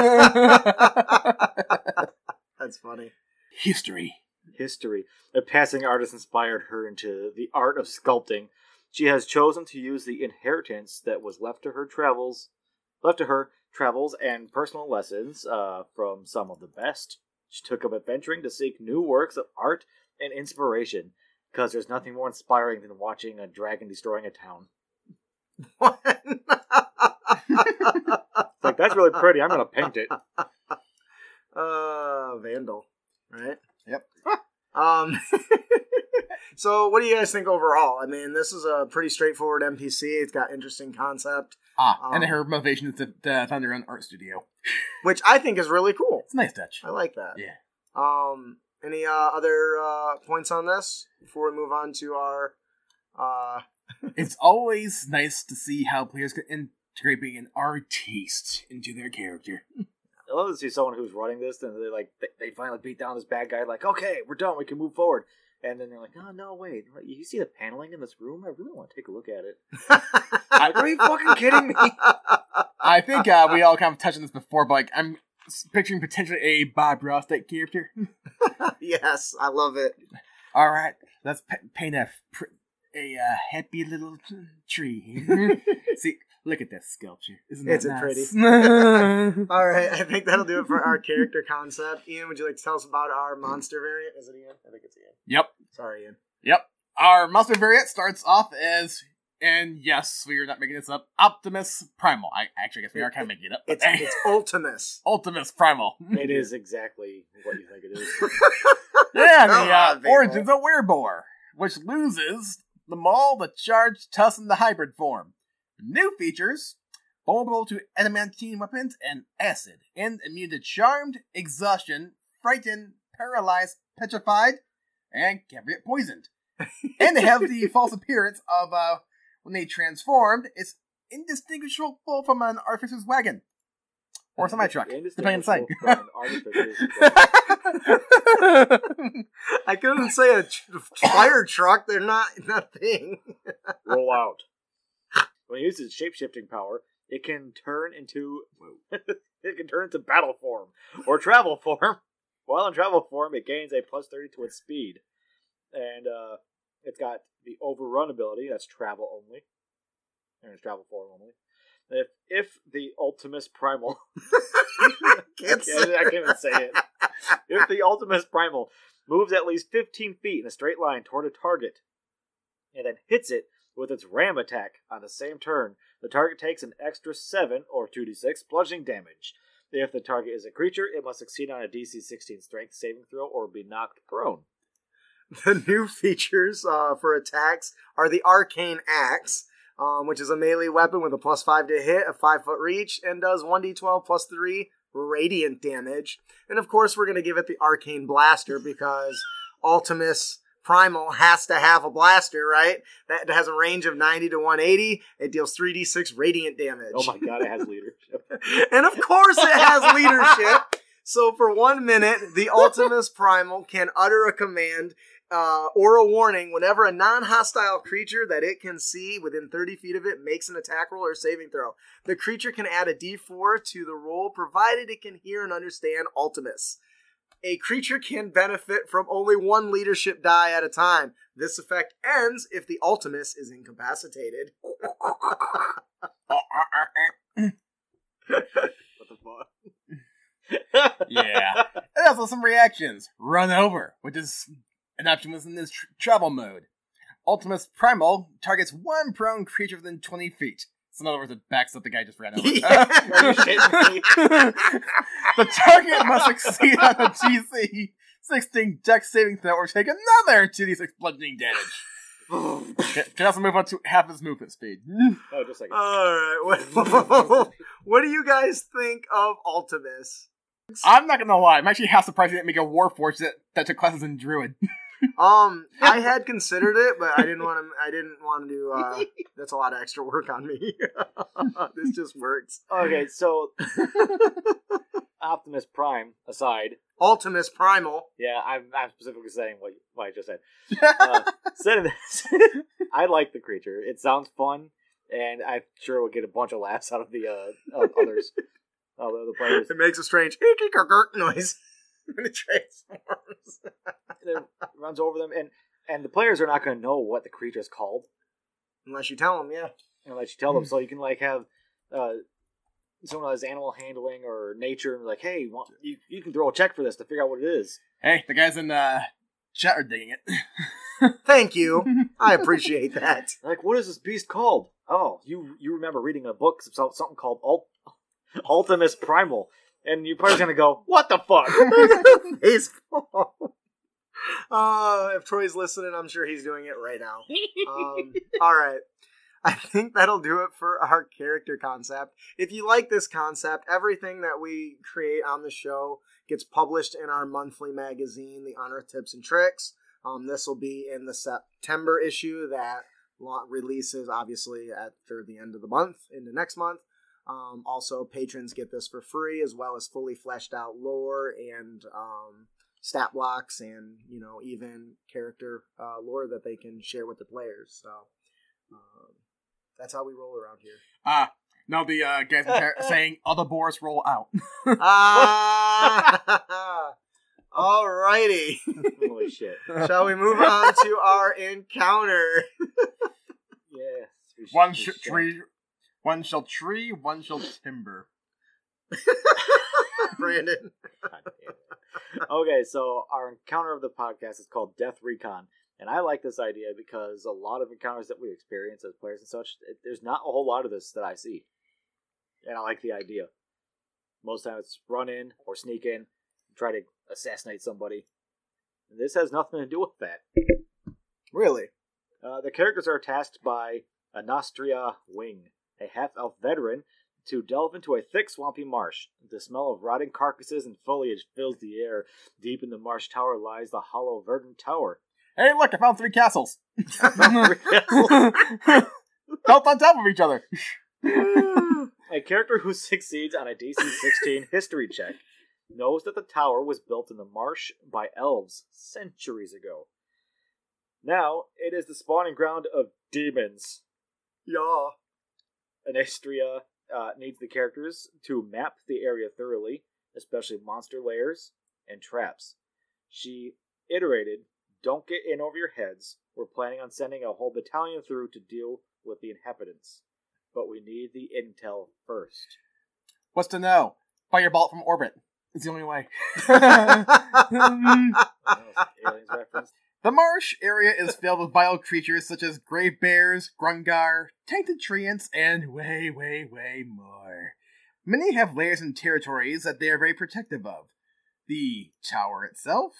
That's funny. History. History. A passing artist inspired her into the art of sculpting. She has chosen to use the inheritance that was left to her travels, left to her travels and personal lessons uh, from some of the best. She took up adventuring to seek new works of art and inspiration because there's nothing more inspiring than watching a dragon destroying a town. Like that's really pretty. I'm gonna paint it. Uh, Vandal, right? Yep. um. so, what do you guys think overall? I mean, this is a pretty straightforward NPC. It's got interesting concept, Ah, and Um, her motivation is to, to found her own art studio. which I think is really cool. It's a nice touch. I like that. Yeah. Um. Any uh, other uh, points on this before we move on to our uh, It's always nice to see how players can integrate being an artiste into their character. I love to see someone who's running this and they like they, they finally beat down this bad guy. Like, okay, we're done. We can move forward. And then they're like, oh no, wait, you see the paneling in this room? I really want to take a look at it. Are you fucking kidding me? I think uh, we all kind of touched on this before, but like I'm picturing potentially a Bob Ross type character. yes, I love it. All right, let's pa- paint a pr- a uh, happy little t- tree. See, look at that sculpture. Isn't that Isn't it nice? pretty? All right, I think that'll do it for our character concept. Ian, would you like to tell us about our monster variant? Is it Ian? I think it's Ian. yep, Sorry, Ian. yep. Our monster variant starts off as, and yes, we are not making this up. Optimus Primal. I actually guess we are kind of making it up. but- It's it's Ultimus. Ultimus Primal. it is exactly what you think it is. Yeah, Come the uh, on, people. origins of Wereboar, which loses the Maul, the Charge, Tuss, and the Hybrid form. New features vulnerable to adamantine weapons and acid, and immune to Charmed, Exhaustion, Frightened, Paralyzed, Petrified, and can get poisoned. and they have the false appearance of, uh, when they transformed, it's indistinguishable from an artificer's wagon. Or semi truck, depending on the site. Indistinguishable from an I couldn't say a fire truck. They're not nothing. Roll out. When it uses shape-shifting power, it can turn into it can turn into battle form or travel form. While in travel form, it gains a plus thirty to its speed, and uh, it's got the overrun ability. That's travel only, and it's travel form only. If if the Ultimus Primal, I Can't can't, I can't even say it. If the Ultimus Primal moves at least 15 feet in a straight line toward a target and then hits it with its ram attack on the same turn, the target takes an extra 7 or 2d6 bludgeoning damage. If the target is a creature, it must succeed on a DC 16 strength saving throw or be knocked prone. the new features uh, for attacks are the Arcane Axe, um, which is a melee weapon with a plus five to hit, a five foot reach, and does 1d12 plus three radiant damage. And of course, we're going to give it the Arcane Blaster because Ultimus Primal has to have a blaster, right? That has a range of 90 to 180. It deals 3d6 radiant damage. Oh my god, it has leadership. and of course, it has leadership. So for one minute, the Ultimus Primal can utter a command uh, or a warning whenever a non-hostile creature that it can see within 30 feet of it makes an attack roll or saving throw. The creature can add a d4 to the roll provided it can hear and understand Ultimus. A creature can benefit from only one leadership die at a time. This effect ends if the Ultimus is incapacitated. what the fuck? yeah. And also some reactions. Run over, which is an option within this tr- travel mode. Ultimus Primal targets one prone creature within 20 feet. So in other words, it backs up the guy just ran over. Yeah. Are you shitting me? the target must succeed on a DC 16 dex saving throw or take another 2d6 bludgeoning damage. Can- Can also move up to half his movement speed. Oh, just a second. All right. What, what do you guys think of Ultimus? I'm not gonna lie, I'm actually half surprised they didn't make a Warforged that, that took classes in Druid. Um, I had considered it, but I didn't want to. I didn't want to. Uh, that's a lot of extra work on me. this just works. Okay, so Optimus Prime aside, Ultimus Primal. yeah, I'm, I'm specifically saying what, what I just said. Uh, said this, I like the creature. It sounds fun, and I'm sure we'll get a bunch of laughs out of the uh, of others, of the other players. It makes a strange eek eek gurk noise when it transforms. And it runs over them, and and the players are not going to know what the creature is called Unless you tell them, yeah. unless you tell them. So you can like have. Uh, Someone has animal handling or nature, and like, hey, want, you, you can throw a check for this to figure out what it is. Hey, the guys in uh, chat are digging it. Thank you. I appreciate that. Like, what is this beast called? Oh, you you remember reading a book about something called Ult- Ultimus Primal, and you're probably gonna go, "What the fuck?" Baseball. Uh, if Troy's listening, I'm sure he's doing it right now. Um, all right. I think that'll do it for our character concept. If you like this concept, everything that we create on the show gets published in our monthly magazine, The Honor Tips and Tricks. Um, this will be in the September issue that releases obviously after the end of the month into next month. Um, also, patrons get this for free as well as fully fleshed out lore and um, stat blocks and you know even character uh, lore that they can share with the players. So um, that's how we roll around here. Ah, no, the uh, guys are saying other boars roll out. Ah, alrighty. Holy shit! Shall we move on to our encounter? Yeah, we one we sh- tree, one shall tree, one shall timber. Brandon. God damn it. Okay, so our encounter of the podcast is called Death Recon, and I like this idea because a lot of encounters that we experience as players and such, it, there's not a whole lot of this that I see, and I like the idea. Most times, it's run in or sneak in, try to assassinate somebody. This has nothing to do with that. Really? Uh, the characters are tasked by Anastria Wing, a half elf veteran, to delve into a thick, swampy marsh. The smell of rotting carcasses and foliage fills the air. Deep in the marsh tower lies the hollow, verdant tower. Hey, look! I found three castles. Built on top of each other. A character who succeeds on a DC 16 history check knows that the tower was built in the marsh by elves centuries ago. Now, it is the spawning ground of demons. Yeah. Anastria uh, needs the characters to map the area thoroughly, especially monster layers and traps. She iterated, Don't get in over your heads. We're planning on sending a whole battalion through to deal with the inhabitants. But we need the intel first. What's to know? Firebolt from orbit. It's the only way. Aliens reference. The marsh area is filled with vile creatures such as grave bears, grungar, tainted treants, and way, way, way more. Many have layers and territories that they are very protective of. The tower itself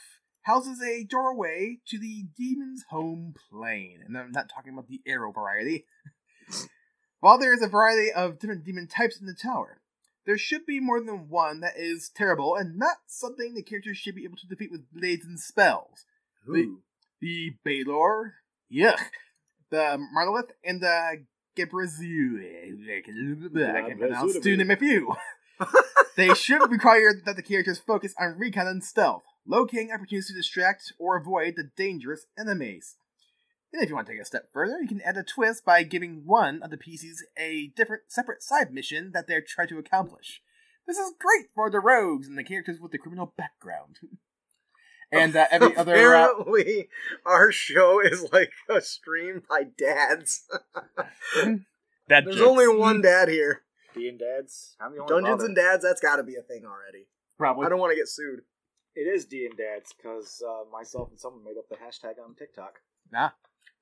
houses a doorway to the demon's home plane, and I'm not talking about the arrow variety. While there is a variety of different demon types in the tower, there should be more than one that is terrible and not something the characters should be able to defeat with blades and spells. Ooh. The Balor, yuck, the Marilith, and the Gebrazu. I can pronounce to name a few. they should require that the characters focus on recon and stealth, locating opportunities to distract or avoid the dangerous enemies. And if you want to take a step further, you can add a twist by giving one of the PCs a different, separate side mission that they're trying to accomplish. This is great for the rogues and the characters with the criminal background. and uh, every other. Uh, Apparently, our show is like a stream by dads. that There's jokes. only one dad here. D and Dads. I'm the only Dungeons bother. and Dads, that's got to be a thing already. Probably. I don't want to get sued. It is D and Dads because uh, myself and someone made up the hashtag on TikTok. Nah.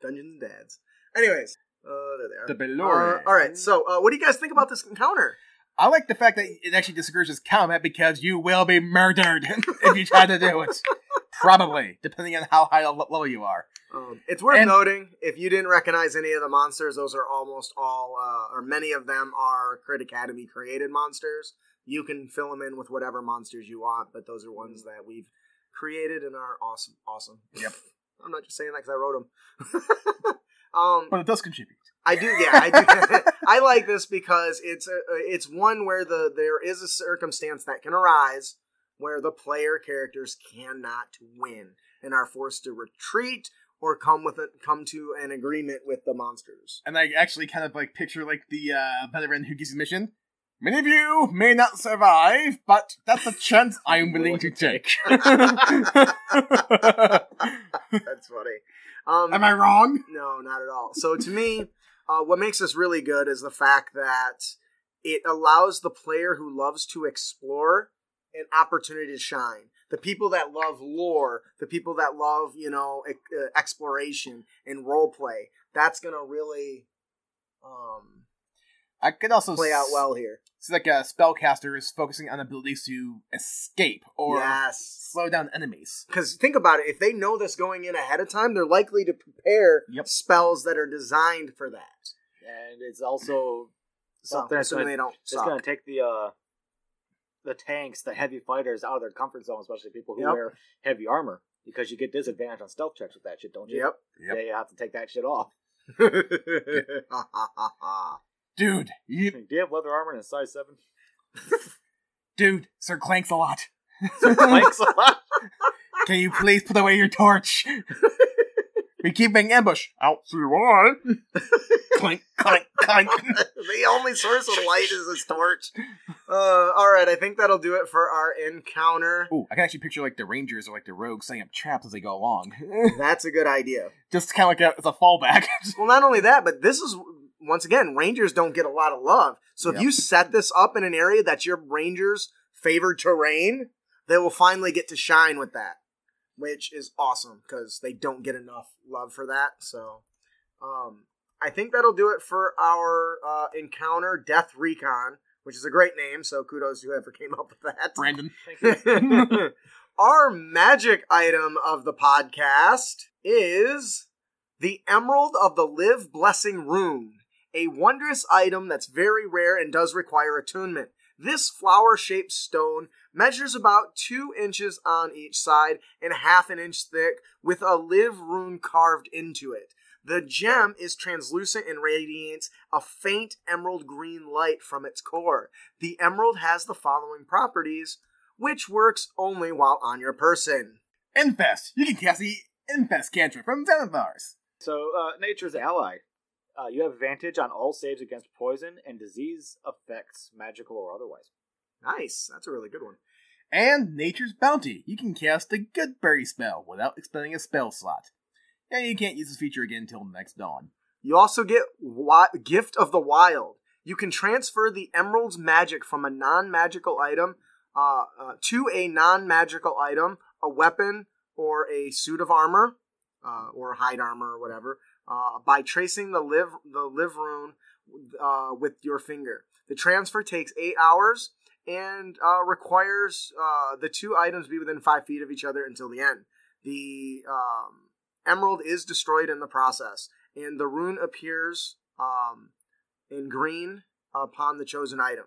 Dungeons and Dads. Anyways, uh, there they are. The Belore. Uh, all right, so uh, what do you guys think about this encounter? I like the fact that it actually discourages combat because you will be murdered if you try to do it. Probably, depending on how high level you are. Um, it's worth And- noting if you didn't recognize any of the monsters, those are almost all, uh, or many of them are Crit Academy created monsters. You can fill them in with whatever monsters you want, but those are ones that we've created and are awesome. Awesome. Yep. I'm not just saying that because I wrote them. um, But it does contribute. I do, yeah, I do. I like this because it's a, it's one where the there is a circumstance that can arise where the player characters cannot win and are forced to retreat or come with a, come to an agreement with the monsters. And I actually kind of like picture like the uh, veteran who gives mission. Many of you may not survive, but that's a chance I'm willing to take. That's funny. Um, Am I wrong? No, not at all. So to me, uh, what makes this really good is the fact that it allows the player who loves to explore an opportunity to shine. The people that love lore, the people that love you know uh, exploration and role play, that's gonna really um, I could also play out well here. It's like a spellcaster is focusing on abilities to escape or yes, slow down enemies. because think about it. If they know this going in ahead of time, they're likely to prepare Yep. spells that are designed for that. and it's also something that's assuming gonna, they don't it's going to take the uh, the tanks, the heavy fighters, out of their comfort zone, especially people who Yep. wear heavy armor, because you get disadvantage on stealth checks with that shit, don't you? Yep. Yep. Yeah, you have to take that shit off. Dude, you, Do you have leather armor in a size seven? dude, Sir Clanks a lot. Thanks a lot. Can you please put away your torch? we keep being ambushed. Out through one. clank, clank, clank. the only source of light is this torch. Uh, all right, I think that'll do it for our encounter. Ooh, I can actually picture like the rangers or like the rogues setting up traps as they go along. That's a good idea. Just kind of like a, as a fallback. Well, not only that, but this is once again, rangers don't get a lot of love. So if Yep. you set this up in an area that's your rangers' favored terrain, they will finally get to shine with that, which is awesome because they don't get enough love for that. So, um, I think that'll do it for our uh, encounter, Death Recon, which is a great name. So kudos to whoever came up with that. Brandon. Our magic item of the podcast is the Emerald of the Live Blessing Rune, a wondrous item that's very rare and does require attunement. This flower shaped stone measures about two inches on each side and half an inch thick, with a live rune carved into it. The gem is translucent and radiates a faint emerald green light from its core. The emerald has the following properties which works only while on your person. Infest. You can cast the Infest cantrip from Xanathars. So, uh, nature's ally. Uh, you have advantage on all saves against poison and disease effects, magical or otherwise. Nice. That's a really good one. And Nature's Bounty. You can cast the Goodberry spell without expending a spell slot. And you can't use this feature again until next dawn. You also get wi- Gift of the Wild. You can transfer the emerald's magic from a non magical item uh, uh, to a non magical item, a weapon, or a suit of armor, uh, or hide armor, or whatever, uh, by tracing the live the live rune uh, with your finger. The transfer takes eight hours and uh, requires uh, the two items be within five feet of each other until the end. The um, emerald is destroyed in the process, and the rune appears um, in green upon the chosen item.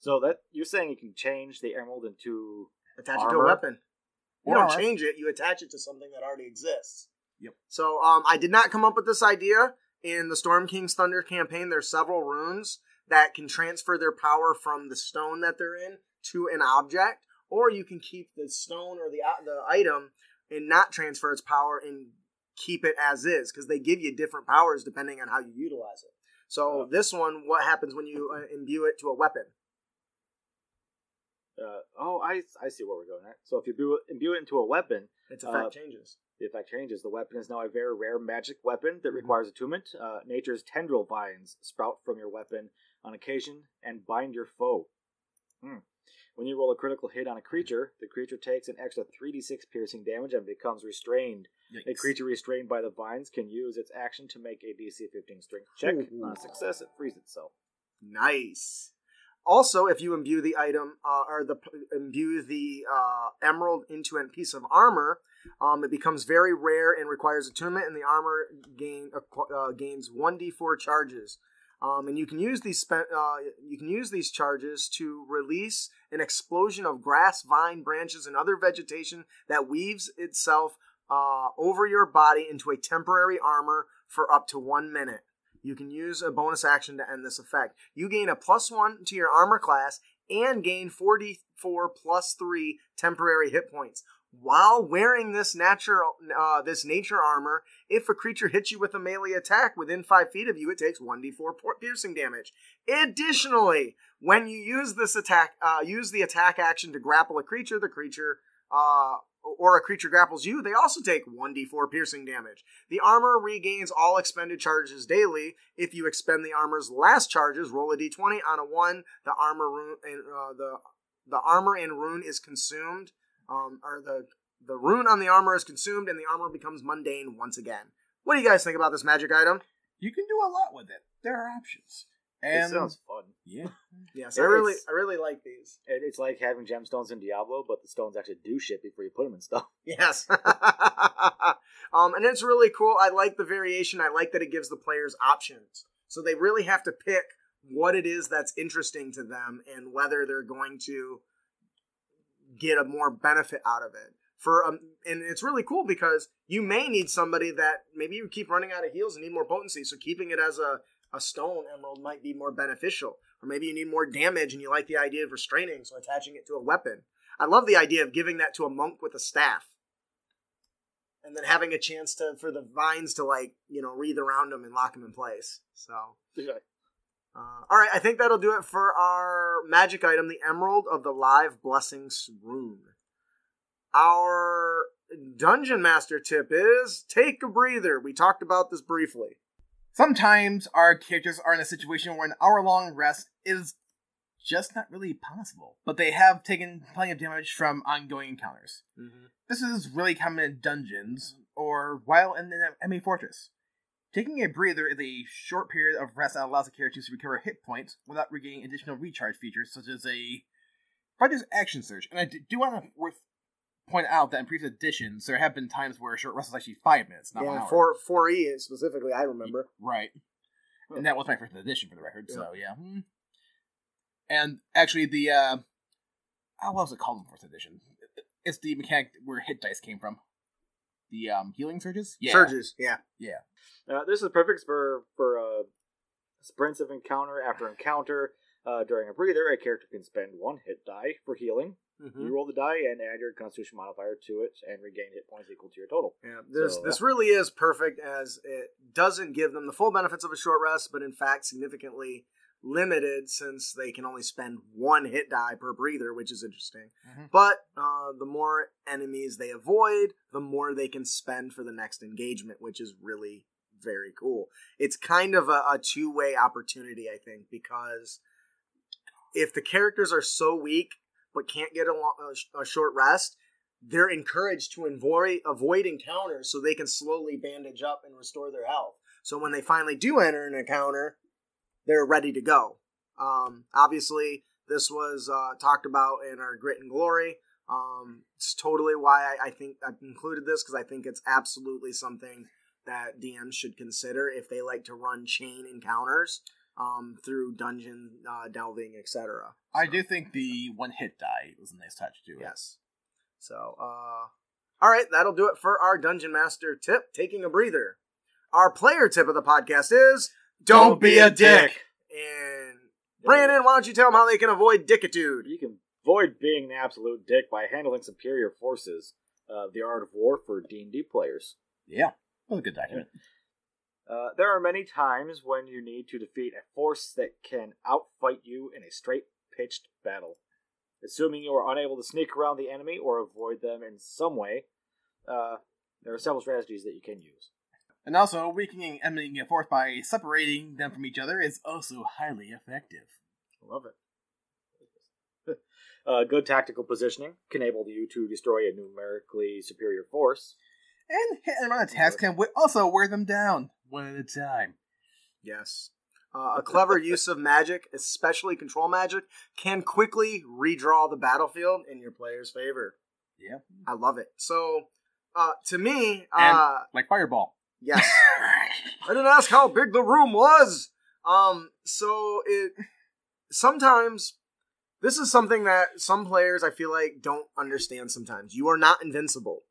So that you're saying you can change the emerald into attach it to a weapon. You Or- don't change it; you attach it to something that already exists. Yep. So, um, I did not come up with this idea in the Storm King's Thunder campaign. There's several runes that can transfer their power from the stone that they're in to an object, or you can keep the stone or the uh, the item and not transfer its power and keep it as is because they give you different powers depending on how you utilize it. So this one, what happens when you uh, imbue it to a weapon? Uh, oh, I I see where we're going at. So if you imbue, imbue it into a weapon, Its effect Uh, changes. the effect changes. The weapon is now a very rare magic weapon that Mhm. requires attunement. Uh, nature's tendril vines sprout from your weapon on occasion and bind your foe. Hmm. When you roll a critical hit on a creature, the creature takes an extra 3d6 piercing damage and becomes restrained. A creature restrained by the vines can use its action to make a DC 15 strength check. Ooh. On a success, it frees itself. Nice. Also, if you imbue the item uh, or the imbue the uh, emerald into a piece of armor, um, it becomes very rare and requires attunement, and the armor gain uh, gains one d4 charges. Um, and you can use these spe- uh, you can use these charges to release an explosion of grass, vine, branches, and other vegetation that weaves itself uh, over your body into a temporary armor for up to one minute. You can use a bonus action to end this effect. You gain a plus one to your armor class and gain 44 plus three temporary hit points. While wearing this natural, uh, this nature armor, if a creature hits you with a melee attack within five feet of you, it takes 1d4 piercing damage. Additionally, when you use this attack, uh, use the attack action to grapple a creature, the creature, uh, or a creature grapples you, they also take 1d4 piercing damage. The armor regains all expended charges daily. If you expend the armor's last charges, roll a d20 on a one. The armor rune and uh, the the armor and rune is consumed, um, or the the rune on the armor is consumed, and the armor becomes mundane once again. What do you guys think about this magic item? You can do a lot with it. There are options. It sounds fun. yeah, Yes, It I really I really like these. It- It's like having gemstones in Diablo, but the stones actually do shit before you put them in stuff. Yes. um, and it's really cool. I like the variation. I like that it gives the players options. So they really have to pick what it is that's interesting to them and whether they're going to get a more benefit out of it. For um, and it's really cool because you may need somebody that maybe you keep running out of heals and need more potency. So keeping it as a a stone emerald might be more beneficial. Or maybe you need more damage and you like the idea of restraining, so attaching it to a weapon. I love the idea of giving that to a monk with a staff. And then having a chance to for the vines to like, you know, wreath around them and lock them in place. So uh, all right, I think that'll do it for our magic item, the Emerald of the Live Blessings rune. Our dungeon master tip is take a breather. We talked about this briefly. Sometimes our characters are in a situation where an hour long rest is just not really possible, but they have taken plenty of damage from ongoing encounters. Mm-hmm. This is really common in dungeons or while in an enemy fortress. Taking a breather is a short period of rest that allows the characters to recover hit points without regaining additional recharge features such as a fighter's action surge. And I do want to worth point out that in previous editions there have been times where a short rest is actually five minutes, not one yeah, hour. four four E specifically, I remember. Right. And that was my first edition for the record, so yeah. Hmm. And actually the uh oh, what was it called in fourth edition? It's the mechanic where hit dice came from. The um healing surges? Yeah. Surges, yeah. Uh, this is perfect for for uh, sprints of encounter after encounter. Uh, during a breather, a character can spend one hit die for healing. Mhm. You roll the die and add your Constitution modifier to it, and regain hit points equal to your total. Yeah, this So, this really is perfect as it doesn't give them the full benefits of a short rest, but in fact significantly limited since they can only spend one hit die per breather, which is interesting. Mhm. But uh, the more enemies they avoid, the more they can spend for the next engagement, which is really very cool. It's kind of a, a two way opportunity, I think, because if the characters are so weak but can't get a, lo- a, a short rest, they're encouraged to avoid avoid encounters so they can slowly bandage up and restore their health. So when they finally do enter an encounter, they're ready to go. Um, obviously, this was uh, talked about in our Grit and Glory. Um, it's totally why I, I think I've included this because I think it's absolutely something that DMs should consider if they like to run chain encounters. Um, through dungeon uh, delving, etc. I do think the one hit die was a nice touch too. Yes. So, uh, all right, that'll do it for our Dungeon Master tip, taking a breather. Our player tip of the podcast is Don't be a dick. And Brandon, why don't you tell them how they can avoid dickitude? You can avoid being an absolute dick by handling superior forces. Uh, the Art of War for D&D players. Yeah. That was a good document. Uh, there are many times when you need to defeat a force that can outfight you in a straight pitched battle. Assuming you are unable to sneak around the enemy or avoid them in some way, uh, there are several strategies that you can use. And also, weakening enemy a force by separating them from each other is also highly effective. I love it. uh, good tactical positioning can enable you to destroy a numerically superior force. And hit and run attacks can wi- also wear them down, one at a time. Yes. Uh, a clever use of magic, especially control magic, can quickly redraw the battlefield in your player's favor. Yeah. I love it. So, uh, to me, And- uh, Like Fireball. yes. I didn't ask how big the room was. Um, so it sometimes this is something that some players I feel like don't understand sometimes. You are not invincible.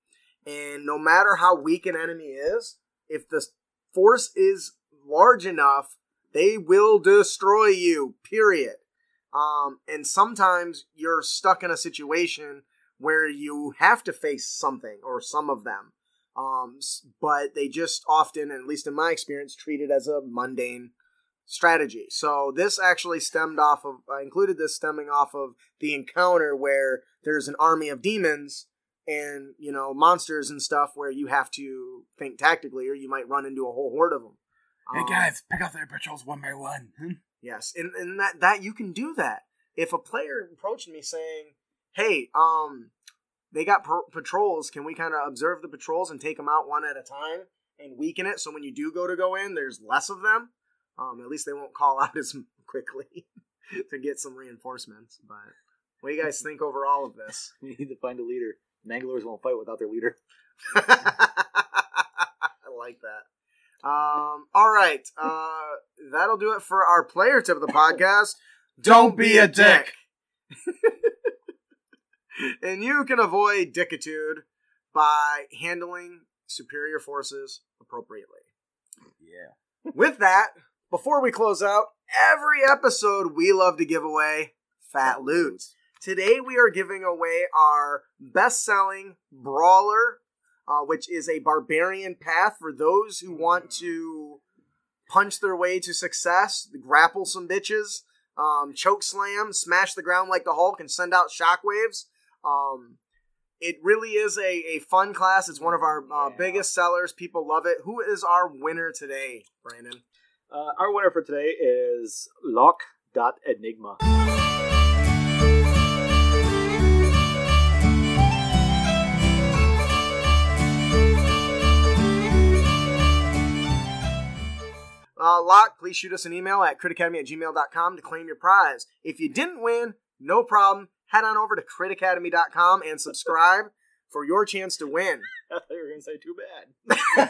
And no matter how weak an enemy is, if the force is large enough, they will destroy you. Period. Um, and sometimes you're stuck in a situation where you have to face something or some of them. Um, but they just often, at least in my experience, treat it as a mundane strategy. So this actually stemmed off of, I included this stemming off of the encounter where there's an army of demons and, you know, monsters and stuff where you have to think tactically or you might run into a whole horde of them. Hey Um, guys, pick up their patrols one by one. Hmm? Yes, and and that that you can do that. If a player approached me saying, "Hey, um, they got pro- patrols. Can we kind of observe the patrols and take them out one at a time and weaken it so when you do go to go in, there's less of them. Um, at least they won't call out as quickly to get some reinforcements. But what do you guys think over all of this? we need to find a leader. Manglers won't fight without their leader. I like that. Um, all right. Uh, that'll do it for our player tip of the podcast. Don't be a dick. and you can avoid dickitude by handling superior forces appropriately. Yeah. With that, before we close out, every episode we love to give away fat loot. Today we are giving away our best-selling brawler, uh, which is a barbarian path for those who want to punch their way to success, grapple some bitches, um, choke slam, smash the ground like the Hulk, and send out shockwaves. Um, it really is a, a fun class. It's one of our uh, Yeah. biggest sellers. People love it. Who is our winner today, Brandon? Uh, our winner for today is Lock.Enigma. Uh, Locke, please shoot us an email at critacademy at gmail.com to claim your prize. If you didn't win, no problem. Head on over to critacademy.com and subscribe for your chance to win. I thought you were going to say too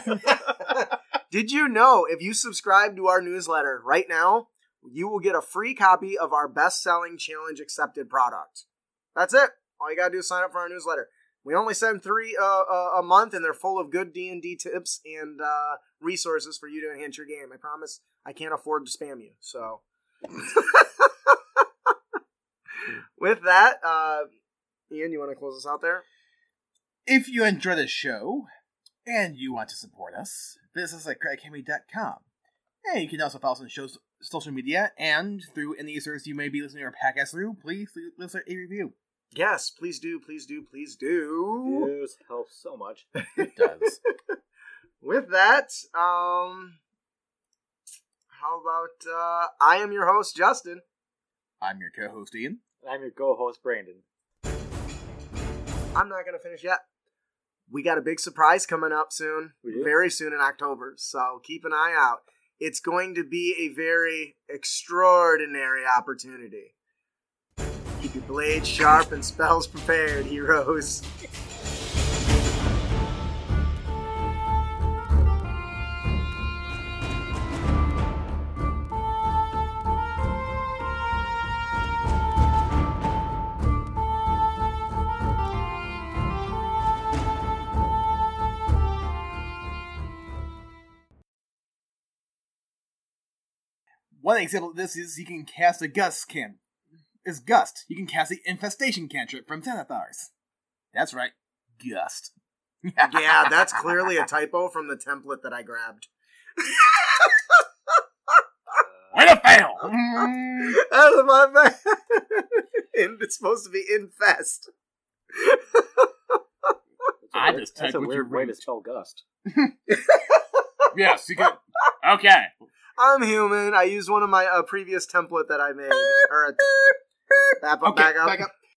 bad. Did you know if you subscribe to our newsletter right now, you will get a free copy of our best selling challenge accepted product? That's it. All you got to do is sign up for our newsletter. We only send three uh, uh, a month, and they're full of good D and D tips and uh, resources for you to enhance your game. I promise I can't afford to spam you. So, with that, uh, Ian, you want to close us out there? If you enjoy the show and you want to support us, visit us at critacademy.com. And you can also follow us on show's social media and through any service you may be listening to our podcast through, please leave us a review. Yes, please do, please do, please do. This helps so much. It does. With that, um, how about uh, I am your host, Justin. I'm your co-host Ian. I'm your co-host Brandon. I'm not gonna finish yet. We got a big surprise coming up soon, very soon in October. So keep an eye out. It's going to be a very extraordinary opportunity blade sharp and spells prepared, Heroes. One example of this is you can cast a gust skin. Is gust. You can cast the infestation cantrip from Xanathars. That's right, gust. yeah, that's clearly a typo from the template that I grabbed. Way to fail! Out of my bag. and it's supposed to be infest. That's a I weird- just That's a what you weird way to wrote. spell gust. yes, you can. Okay. I'm human. I used one of my uh, previous template that I made. Or a, back up, Okay, back up. back up.